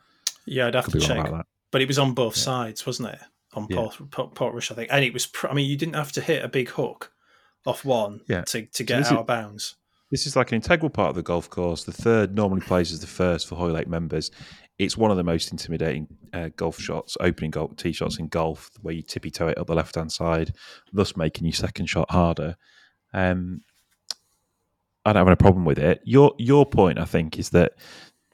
Yeah, I'd have Could to check, but it was on both Yeah. sides, wasn't it? On Yeah. Port, Port, Portrush, I think, and it was. Pr- I mean, you didn't have to hit a big hook off one Yeah. to to get this out is- of bounds. This is like an integral part of the golf course. The third normally plays as the first for Hoylake members. It's one of the most intimidating uh, golf shots, opening golf tee shots in golf, where you tippy toe it up the left hand side, thus making your second shot harder. Um, I don't have a problem with it. Your your point, I think, is that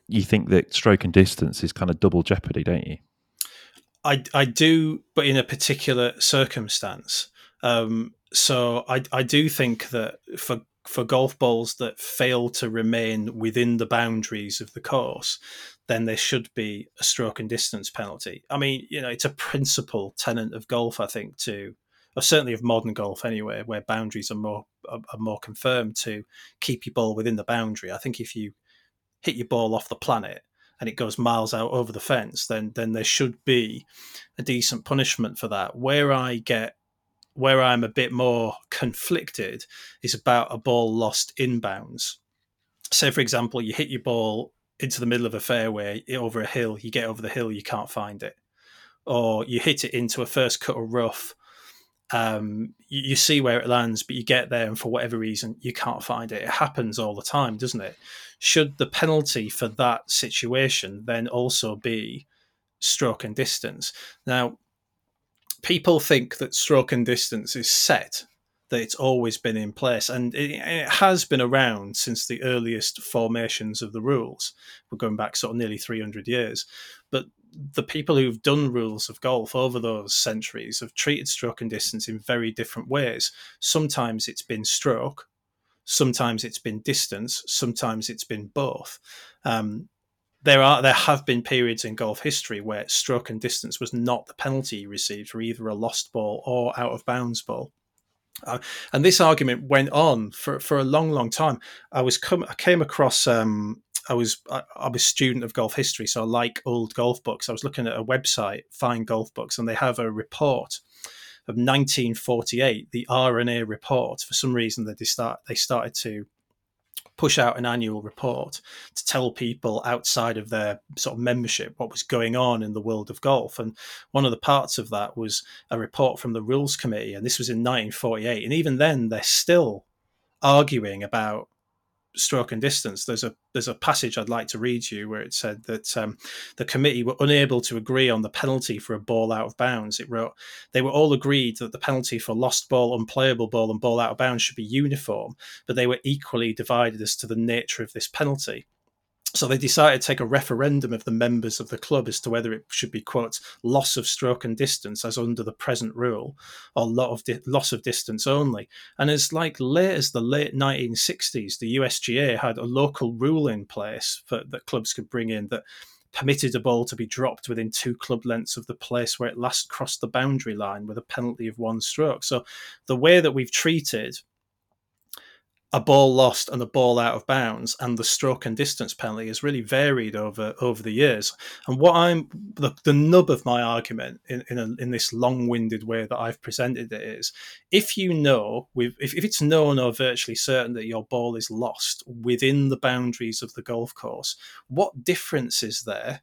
you think that stroke and distance is kind of double jeopardy, don't you? I I do, but in a particular circumstance. Um, so I I do think that for for golf balls that fail to remain within the boundaries of the course, then there should be a stroke and distance penalty. I mean, you know, it's a principal tenant of golf, I think, to or certainly of modern golf anyway, where boundaries are more are, are more confirmed to keep your ball within the boundary. I think if you hit your ball off the planet and it goes miles out over the fence, then then there should be a decent punishment for that. Where I get where I'm a bit more conflicted is about a ball lost inbounds. Say, for example, you hit your ball into the middle of a fairway over a hill, you get over the hill, you can't find it. Or you hit it into a first cut of rough, um, you, you see where it lands, but you get there and for whatever reason, you can't find it. It happens all the time, doesn't it? Should the penalty for that situation then also be stroke and distance? Now, people think that stroke and distance is set, that it's always been in place, and it, it has been around since the earliest formations of the rules. We're going back sort of nearly 300 years. But the people who've done rules of golf over those centuries have treated stroke and distance in very different ways. Sometimes it's been stroke, sometimes it's been distance, sometimes it's been both. Um, there are there have been periods in golf history where stroke and distance was not the penalty you received for either a lost ball or out of bounds ball. Uh, and this argument went on for, for a long, long time. I was come, I came across. Um, I was I, I'm a student of golf history, so I like old golf books. I was looking at a website, Find Golf Books, and they have a report of 1948, the R&A report. For some reason, they start they started to push out an annual report to tell people outside of their sort of membership what was going on in the world of golf. And one of the parts of that was a report from the Rules Committee, and this was in 1948. And even then, they're still arguing about stroke and distance, there's a there's a passage I'd like to read you where it said that um, the committee were unable to agree on the penalty for a ball out of bounds. It wrote they were all agreed that the penalty for lost ball, unplayable ball, and ball out of bounds should be uniform, but they were equally divided as to the nature of this penalty. So they decided to take a referendum of the members of the club as to whether it should be quote loss of stroke and distance as under the present rule, or lot of di- loss of distance only. And as like late as the late 1960s, the USGA had a local rule in place for, that clubs could bring in that permitted a ball to be dropped within two club lengths of the place where it last crossed the boundary line with a penalty of one stroke. So the way that we've treated a ball lost and a ball out of bounds and the stroke and distance penalty has really varied over over the years. And what i'm the, the nub of my argument in in, a, in this long-winded way that i've presented it is if you know with if, if it's known or virtually certain that your ball is lost within the boundaries of the golf course what difference is there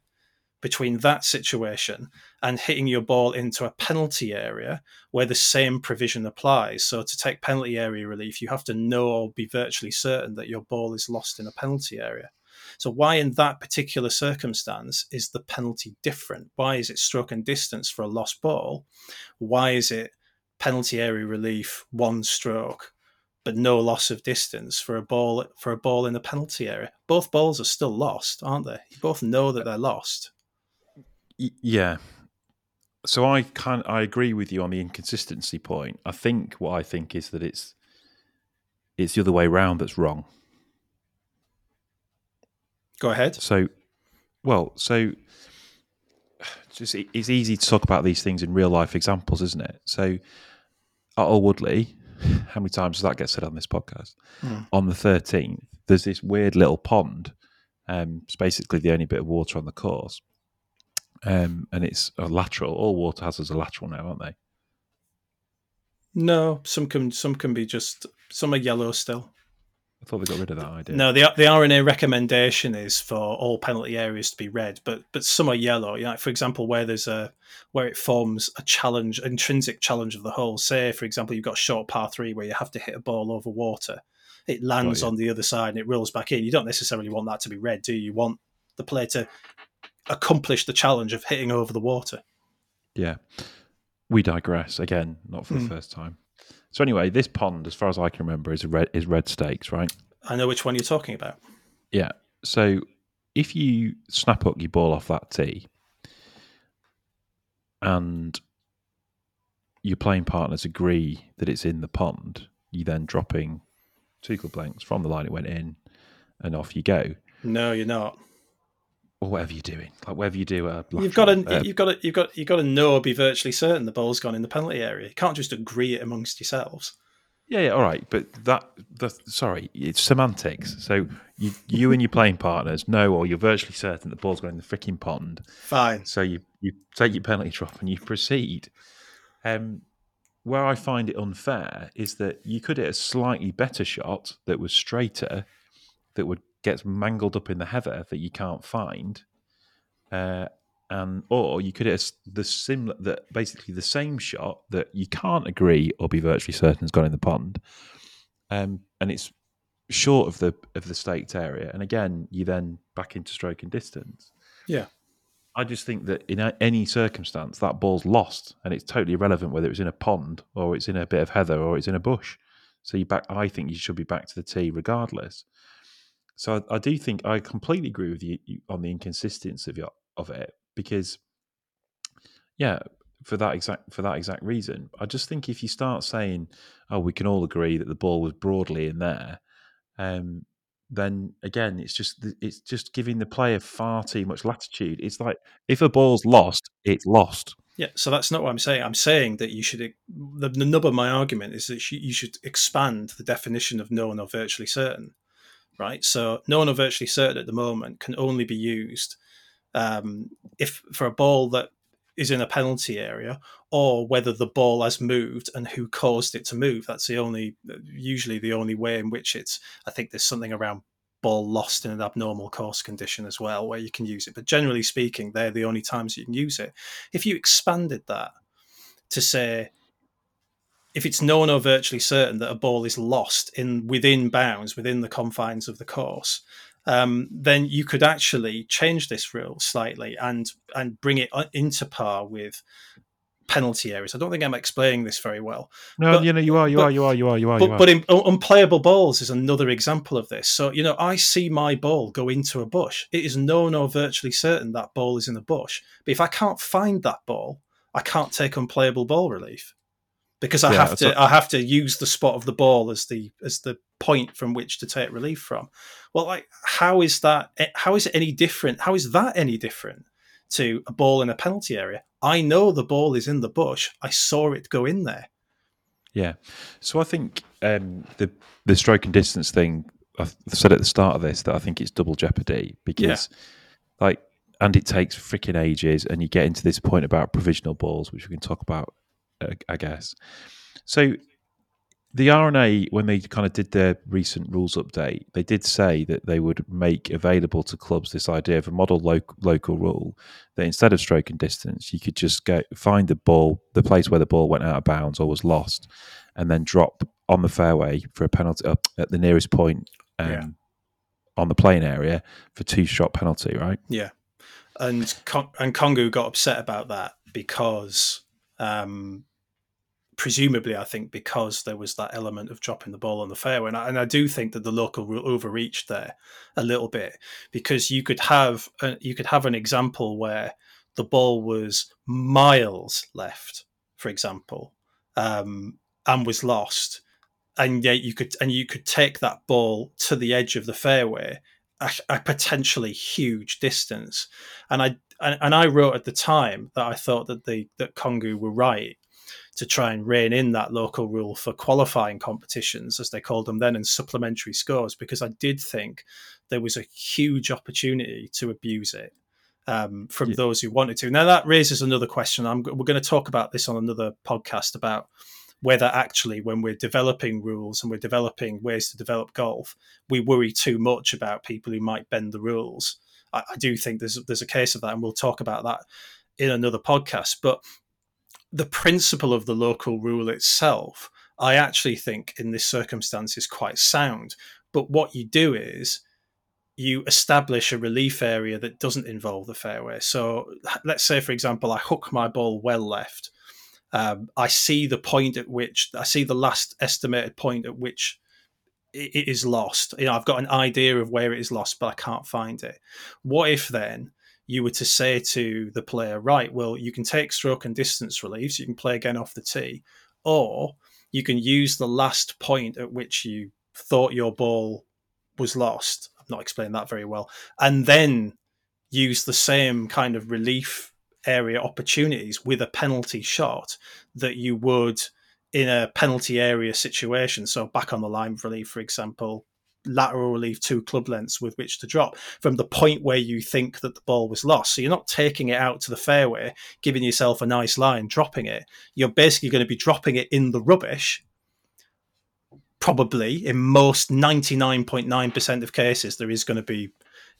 between that situation and hitting your ball into a penalty area where the same provision applies. So, to take penalty area relief, you have to know or be virtually certain that your ball is lost in a penalty area. So, why in that particular circumstance is the penalty different? Why is it stroke and distance for a lost ball? Why is it penalty area relief, one stroke? But no loss of distance for a ball for a ball in the penalty area. Both balls are still lost, aren't they? You both know that they're lost yeah. So I can I agree with you on the inconsistency point. I think what I think is that it's it's the other way around that's wrong. Go ahead. So, well, so <sighs> just it's easy to talk about these things in real life examples, isn't it? So, at Alwoodley, <laughs> how many times does that get said on this podcast? Mm. On the thirteenth, there's this weird little pond. Um, it's basically the only bit of water on the course, um, and it's a lateral. All water hazards are lateral now, aren't they? No, some can some can be just some are yellow still. I thought they got rid of that idea. No, the the R&A recommendation is for all penalty areas to be red, but but some are yellow. You know, for example, where there's a where it forms a challenge, intrinsic challenge of the hole. Say, for example, you've got a short par three where you have to hit a ball over water. It lands on the other side and it rolls back in. You don't necessarily want that to be red, do you? You want the player to accomplish the challenge of hitting over the water. Yeah. We digress again, not for the mm. first time. So anyway, this pond, as far as I can remember, is red is red stakes, right? I know which one you're talking about. Yeah. So if you snap up your ball off that tee and your playing partners agree that it's in the pond, you then dropping two club lengths from the line it went in and off you go. No, you're not or whatever you're doing, like whatever you do, uh, you've got to uh, you've got to you've got you've got to know or be virtually certain the ball's gone in the penalty area. You can't just agree it amongst yourselves. Yeah, yeah, all right, but that the sorry, it's semantics. So you you and your playing partners know, or you're virtually certain the ball's gone in the freaking pond. Fine. So you you take your penalty drop and you proceed. Um, where I find it unfair is that you could hit a slightly better shot that was straighter, that would gets mangled up in the heather that you can't find, uh, and or you could hit the similar that basically the same shot that you can't agree or be virtually certain has gone in the pond, um, and it's short of the of the staked area, and again you then back into stroke and distance. Yeah. I just think that in any circumstance, that ball's lost, and it's totally irrelevant whether it's in a pond or it's in a bit of heather or it's in a bush. So you back. I think you should be back to the tee regardless. So I, I, do think I completely agree with you on the inconsistency of, your, of it because, yeah, for that exact for that exact reason, I just think if you start saying, "Oh, we can all agree that the ball was broadly in there," um, then again, it's just it's just giving the player far too much latitude. It's like if a ball's lost, it's lost. Yeah, so that's not what I'm saying. I'm saying that you should. The, the nub of my argument is that you should expand the definition of known or virtually certain right? So known or virtually certain at the moment can only be used um, if for a ball that is in a penalty area or whether the ball has moved and who caused it to move. That's the only, usually the only way in which it's, I think there's something around ball lost in an abnormal course condition as well where you can use it. But generally speaking, they're the only times you can use it. If you expanded that to say if it's known or virtually certain that a ball is lost in within bounds within the confines of the course, um, then you could actually change this rule slightly and and bring it uh, into par with penalty areas. I don't think I'm explaining this very well. No, but, you know, you are, you but, are, you are, you are, you are. But, you are. but in, unplayable balls is another example of this. So, you know, I see my ball go into a bush. It is known or virtually certain that ball is in a bush. But if I can't find that ball, I can't take unplayable ball relief because I yeah, have to. I have to use the spot of the ball as the as the point from which to take relief from. Well, like, how is that? How is it any different? How is that any different to a ball in a penalty area? I know the ball is in the bush. I saw it go in there. Yeah. So I think um, the the stroke and distance thing. I said at the start of this that I think it's double jeopardy because, yeah. like, and it takes freaking ages, and you get into this point about provisional balls, which we can talk about, I guess. So the R&A, when they kind of did their recent rules update, they did say that they would make available to clubs this idea of a model lo- local rule that instead of stroke and distance, you could just go find the ball, the place where the ball went out of bounds or was lost, and then drop on the fairway for a penalty up at the nearest point um, yeah. on the playing area for two shot penalty, right? Yeah, and Con- and CONGU got upset about that because. Um, presumably, I think because there was that element of dropping the ball on the fairway, and I, and I do think that the local rule overreached there a little bit because you could have a, you could have an example where the ball was miles left, for example, um, and was lost, and yet you could and you could take that ball to the edge of the fairway a, a potentially huge distance, and I and, and I wrote at the time that I thought that the that CONGU were right to try and rein in that local rule for qualifying competitions, as they called them then, and supplementary scores, because I did think there was a huge opportunity to abuse it um, from yeah. those who wanted to. Now, that raises another question. I'm, we're going to talk about this on another podcast about whether actually, when we're developing rules and we're developing ways to develop golf, we worry too much about people who might bend the rules. I, I do think there's there's a case of that, and we'll talk about that in another podcast. But the principle of the local rule itself, I actually think in this circumstance is quite sound. But what you do is you establish a relief area that doesn't involve the fairway. So let's say, for example, I hook my ball well left. Um, I see the point at which I see the last estimated point at which it is lost. You know, I've got an idea of where it is lost, but I can't find it. What if then you were to say to the player, right, well, you can take stroke and distance relief, so you can play again off the tee, or you can use the last point at which you thought your ball was lost. I'm not explaining that very well. And then use the same kind of relief area opportunities with a penalty shot that you would in a penalty area situation. So back on the line relief, for example, lateral relief two club lengths with which to drop from the point where you think that the ball was lost. So you're not taking it out to the fairway, giving yourself a nice line, dropping it. You're basically going to be dropping it in the rubbish. Probably in most 99.9% of cases, there is going to be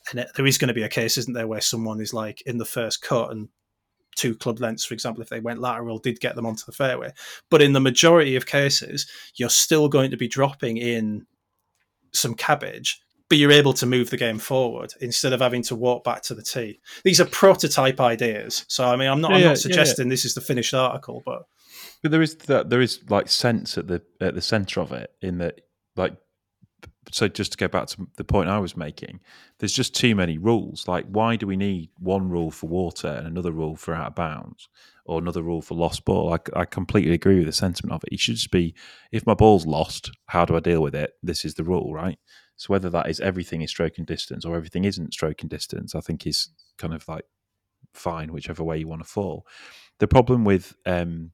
and there is going to be a case, isn't there, where someone is like in the first cut and two club lengths, for example, if they went lateral, did get them onto the fairway. But in the majority of cases, you're still going to be dropping in some cabbage, but you're able to move the game forward instead of having to walk back to the tee. These are prototype ideas. So I mean, I'm not, yeah, I'm not suggesting yeah, yeah. this is the finished article, but but there is that there is like sense at the at the center of it in that like so just to go back to the point I was making, there's just too many rules. Like, why do we need one rule for water and another rule for out of bounds? or another rule for lost ball. I, I completely agree with the sentiment of it. It should just be if my ball's lost, how do I deal with it? This is the rule, right? So whether that is everything is stroke and distance or everything isn't stroke and distance, I think is kind of like fine, whichever way you want to fall. The problem with um,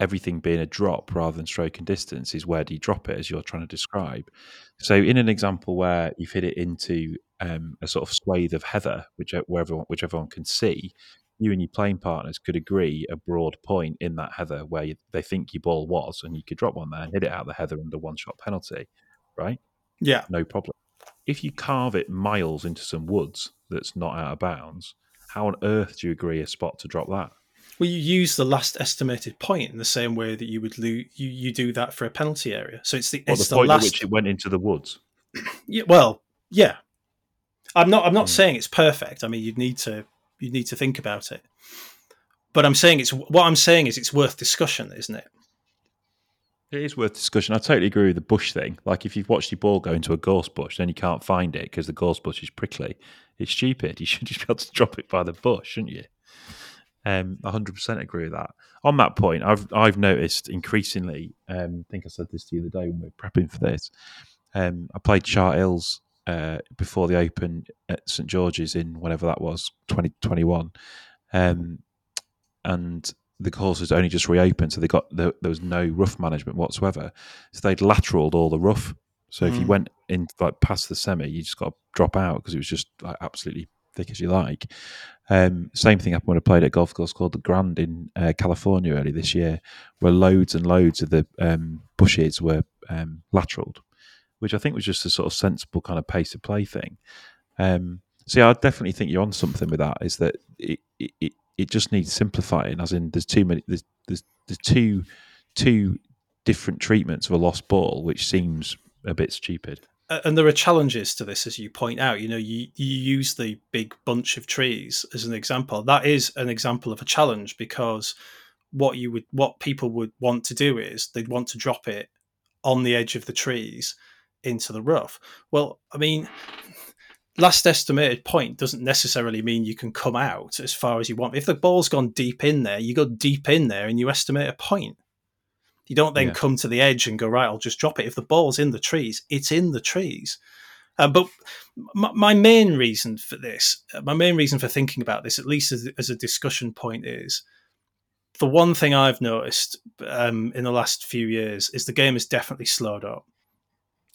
everything being a drop rather than stroke and distance is where do you drop it, as you're trying to describe. So in an example where you've hit it into um, a sort of swathe of heather, which where everyone, which everyone can see, you and your playing partners could agree a broad point in that heather where you, they think your ball was, and you could drop one there and hit it out the heather under one shot penalty, right? Yeah, no problem. If you carve it miles into some woods that's not out of bounds, how on earth do you agree a spot to drop that? Well, you use the last estimated point in the same way that you would lo- you you do that for a penalty area. So it's the Or it's the the, point last. at which it went into the woods. <clears throat> Yeah, well, yeah. I'm not. I'm not Mm. saying it's perfect. I mean, you'd need to. You need to think about it. But I'm saying it's. What I'm saying is it's worth discussion, isn't it? It is worth discussion. I totally agree with the bush thing. Like if you've watched your ball go into a gorse bush, then you can't find it because the gorse bush is prickly. It's stupid. <laughs> You should just be able to drop it by the bush, shouldn't you? Um, 100% agree with that. On that point, I've I've noticed increasingly. Um, I think I said this to you the other day when we were prepping for this. Um, I played Chart Hills uh, before the Open at St George's in whatever that was, 2021, um, and the course has only just reopened, so they got there, there was no rough management whatsoever. So they'd lateraled all the rough. So if you Mm. went in like past the semi, you just got to drop out because it was just like absolutely thick as you like. Um, same thing happened when I played at a golf course called the Grand in uh, California early this year, where loads and loads of the um, bushes were um, lateraled, which I think was just a sort of sensible kind of pace of play thing. Um, so yeah, I definitely think you're on something with that. Is that it, it, it, just needs simplifying, as in there's too many there's there's, there's two two different treatments of a lost ball, which seems a bit stupid. And there are challenges to this, as you point out. You know, you, you use the big bunch of trees as an example. That is an example of a challenge because what you would, what people would want to do is they'd want to drop it on the edge of the trees into the rough. Well, I mean, last estimated point doesn't necessarily mean you can come out as far as you want. If the ball's gone deep in there, you go deep in there and you estimate a point. You don't then Yeah. come to the edge and go right. I'll just drop it. If the ball's in the trees, it's in the trees. Uh, but my, my main reason for this, uh, my main reason for thinking about this, at least as, as a discussion point, is the one thing I've noticed um, in the last few years is the game has definitely slowed up.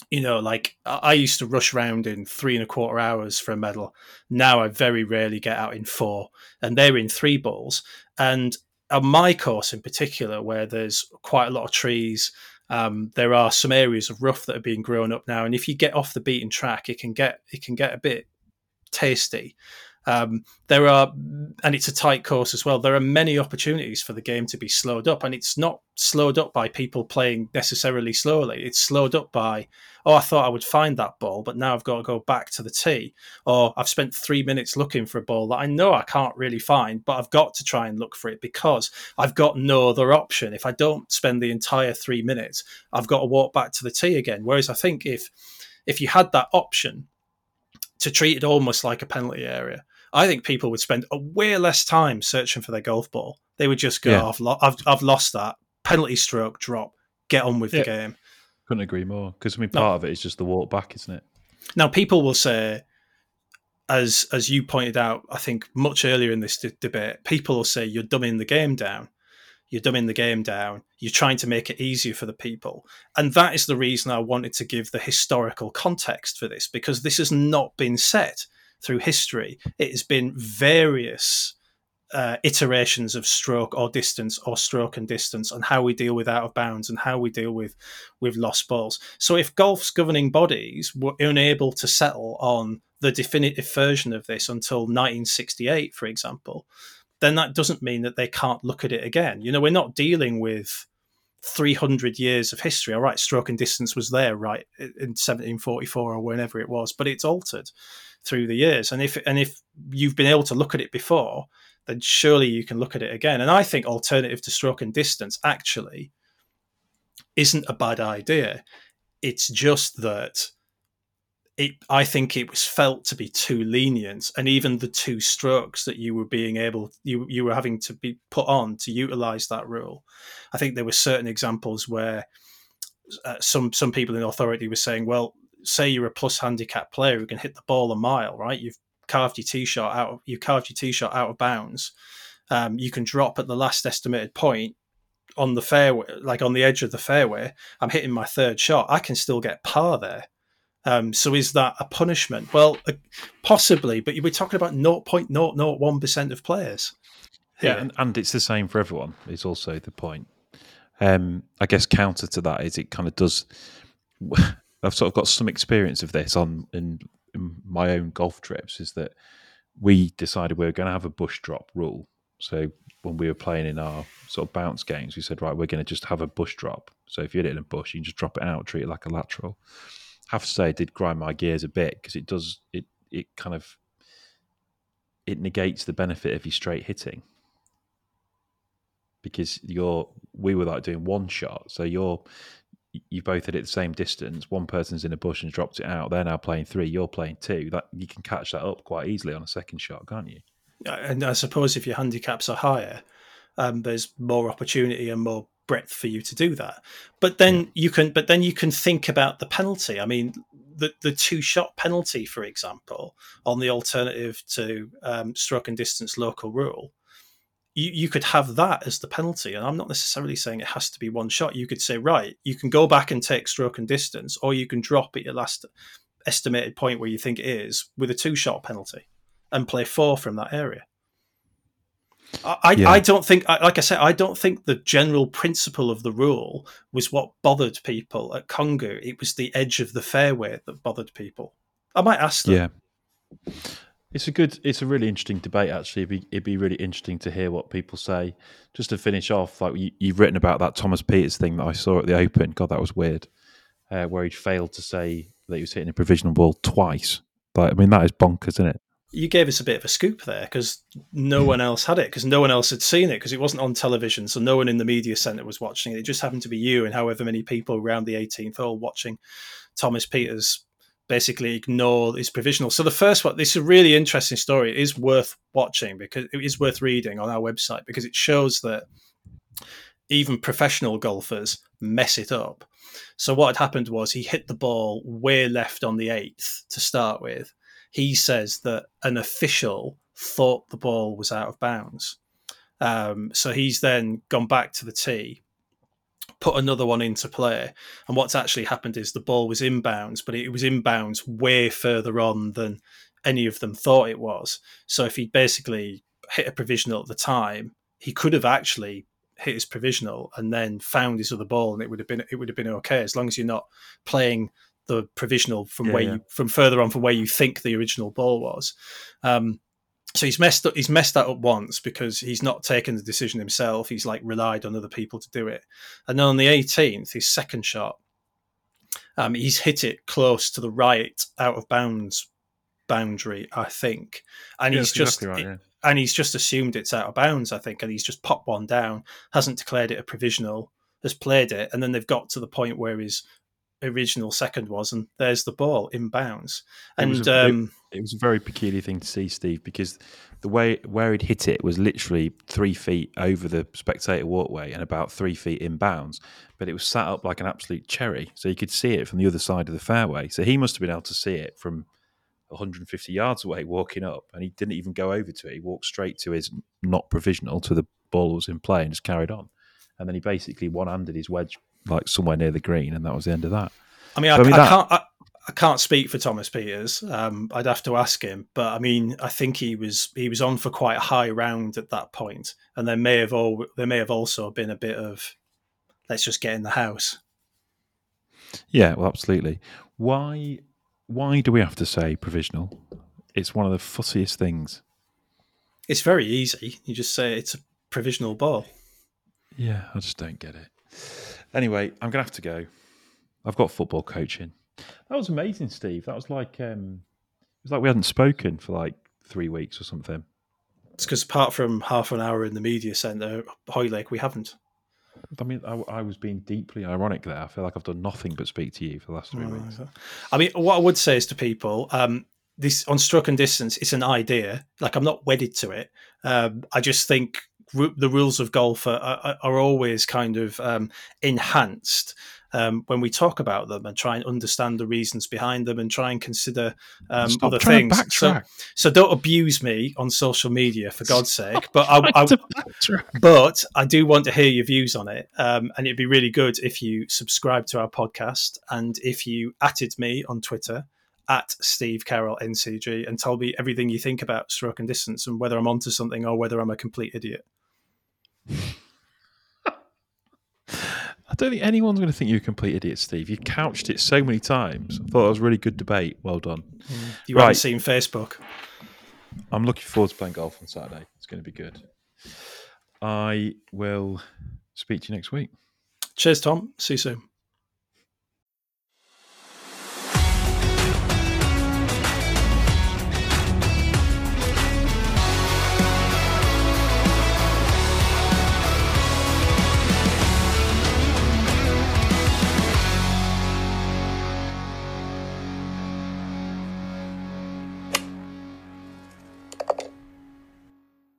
You know, like I I used to rush around in three and a quarter hours for a medal. Now I very rarely get out in four, and they're in three balls. And on my course in particular, where there's quite a lot of trees, um, there are some areas of rough that are being grown up now. And if you get off the beaten track, it can get it can get a bit tasty. Um, there are, and it's a tight course as well. There are many opportunities for the game to be slowed up, and it's not slowed up by people playing necessarily slowly. It's slowed up by, oh, I thought I would find that ball, but now I've got to go back to the tee, or I've spent three minutes looking for a ball that I know I can't really find, but I've got to try and look for it because I've got no other option. If I don't spend the entire three minutes, I've got to walk back to the tee again. Whereas I think if if you had that option to treat it almost like a penalty area, I think people would spend a way less time searching for their golf ball. They would just go, Yeah. I've, lo- I've, I've lost that. Penalty stroke, drop, get on with Yeah. the game. Couldn't agree more. Because I mean, No. part of it is just the walk back, isn't it? Now, people will say, as as you pointed out, I think much earlier in this d- debate, people will say you're dumbing the game down. You're dumbing the game down. You're trying to make it easier for the people, and that is the reason I wanted to give the historical context for this because this has not been set through history. It has been various uh, iterations of stroke or distance or stroke and distance and how we deal with out of bounds and how we deal with with lost balls. So if golf's governing bodies were unable to settle on the definitive version of this until 1968, for example, then that doesn't mean that they can't look at it again. You know, we're not dealing with 300 years of history. All right, stroke and distance was there, right, in 1744 or whenever it was, but it's altered through the years. And if and if you've been able to look at it before, then surely you can look at it again. And I think alternative to stroke and distance actually isn't a bad idea. It's just that it I think it was felt to be too lenient and even the two strokes that you were being able you you were having to be put on to utilize that rule. I think there were certain examples where uh, some some people in authority were saying, well, say you're a plus handicap player who can hit the ball a mile, right? You've carved your tee shot out. Of, you carved your tee shot out of bounds. Um, you can drop at the last estimated point on the fairway, like on the edge of the fairway. I'm hitting my third shot. I can still get par there. Um, so is that a punishment? Well, uh, possibly, but we're talking about 0.001% of players. Yeah, and, and it's the same for everyone. Is also the point. Um, I guess counter to that is it kind of does. <laughs> I've sort of got some experience of this on in, in my own golf trips. Is that we decided we were going to have a bush drop rule. So when we were playing in our sort of bounce games, we said, right, we're going to just have a bush drop. So if you hit it in a bush, you can just drop it out, treat it like a lateral. Have to say, it did grind my gears a bit because it does it it kind of it negates the benefit of your straight hitting because you're we were like doing one shot, so you're you both hit it the same distance. One person's in a bush and dropped it out. They're now playing three. You're playing two. That you can catch that up quite easily on a second shot, can't you? And I suppose if your handicaps are higher, um, there's more opportunity and more breadth for you to do that. But then yeah. you can, but then you can think about the penalty. I mean, the the two shot penalty, for example, on the alternative to um, stroke and distance local rule. You, you could have that as the penalty, and I'm not necessarily saying it has to be one shot. You could say, right, you can go back and take stroke and distance, or you can drop at your last estimated point where you think it is with a two shot penalty and play four from that area. I, yeah. I don't think, like I said, I don't think the general principle of the rule was what bothered people at CONGU. It was the edge of the fairway that bothered people. I might ask them. Yeah, it's a good, it's a really interesting debate. Actually, it'd be, it'd be really interesting to hear what people say. Just to finish off, like you, have written about that Thomas Peters thing that I saw at the Open. God, that was weird. Uh, where he failed to say that he was hitting a provisional ball twice. But I mean, that is bonkers, isn't it? You gave us a bit of a scoop there because no hmm. one else had it because no one else had seen it because it wasn't on television so no one in the media center was watching it. It just happened to be you and however many people around the 18th hole watching thomas peters basically ignore his provisional. So the first one this is a really interesting story. It is worth watching because it is worth reading on our website because it shows that even professional golfers mess it up. So what had happened was he hit the ball way left on the eighth to start with he says that an official thought the ball was out of bounds. Um, so he's then gone back to the tee, put another one into play, and what's actually happened is the ball was inbounds, but it was inbounds way further on than any of them thought it was. So if he basically hit a provisional at the time, he could have actually hit his provisional and then found his other ball, and it would have been it would have been okay as long as you're not playing the provisional from yeah, where yeah. you from further on from where you think the original ball was. Um, so he's messed up. He's messed that up once because he's not taken the decision himself. He's like relied on other people to do it. And then on the 18th, his second shot, um, he's hit it close to the right out of bounds boundary, I think, and yeah, he's just exactly right, and he's just assumed it's out of bounds, I think, and he's just popped one down, hasn't declared it a provisional, has played it, and then they've got to the point where he's original second was, and there's the ball in bounds. And it was, a, um, it, it was a very peculiar thing to see, Steve, because the way where he'd hit it was literally three feet over the spectator walkway and about three feet in bounds, but it was sat up like an absolute cherry, so you could see it from the other side of the fairway. So he must have been able to see it from 150 yards away walking up, and he didn't even go over to it. He walked straight to his not provisional to the ball was in play and just carried on. And then he basically one-handed his wedge like somewhere near the green, and that was the end of that. I mean, so, I, I, mean, I that... can't. I, I, can't speak for Thomas Peters. Um, I'd have to ask him, but I mean, I think he was he was on for quite a high round at that point, and there may have all there may have also been a bit of let's just get in the house. Yeah, well, absolutely. Why why do we have to say provisional? It's one of the fussiest things. It's very easy. You just say it's a provisional ball. Yeah, I just don't get it. Anyway, I'm gonna have to go. I've got football coaching. That was amazing, Steve. That was like um, it was like we hadn't spoken for like three weeks or something. It's because apart from half an hour in the media centre, Hoylake, we haven't. I mean, I, I, was being deeply ironic there. I feel like I've done nothing but speak to you for the last three oh, weeks. I mean, what I would say is to people, um, this on struck and distance, it's an idea. Like I'm not wedded to it. Um, I just think the rules of golf are, are, are always kind of um, enhanced um, when we talk about them and try and understand the reasons behind them and try and consider um, other things. So, so don't abuse me on social media for God's sake. But I, I but I do want to hear your views on it, um, and it'd be really good if you subscribe to our podcast and if you added me on Twitter at Steve Carroll NCG and tell me everything you think about stroke and distance and whether I'm onto something or whether I'm a complete idiot. <laughs> I don't think anyone's going to think you're a complete idiot, Steve. You couched it so many times. I thought it was a really good debate. Well done. Mm. You right. haven't seen Facebook. I'm looking forward to playing golf on Saturday. It's going to be good. I will speak to you next week. Cheers, Tom. See you soon.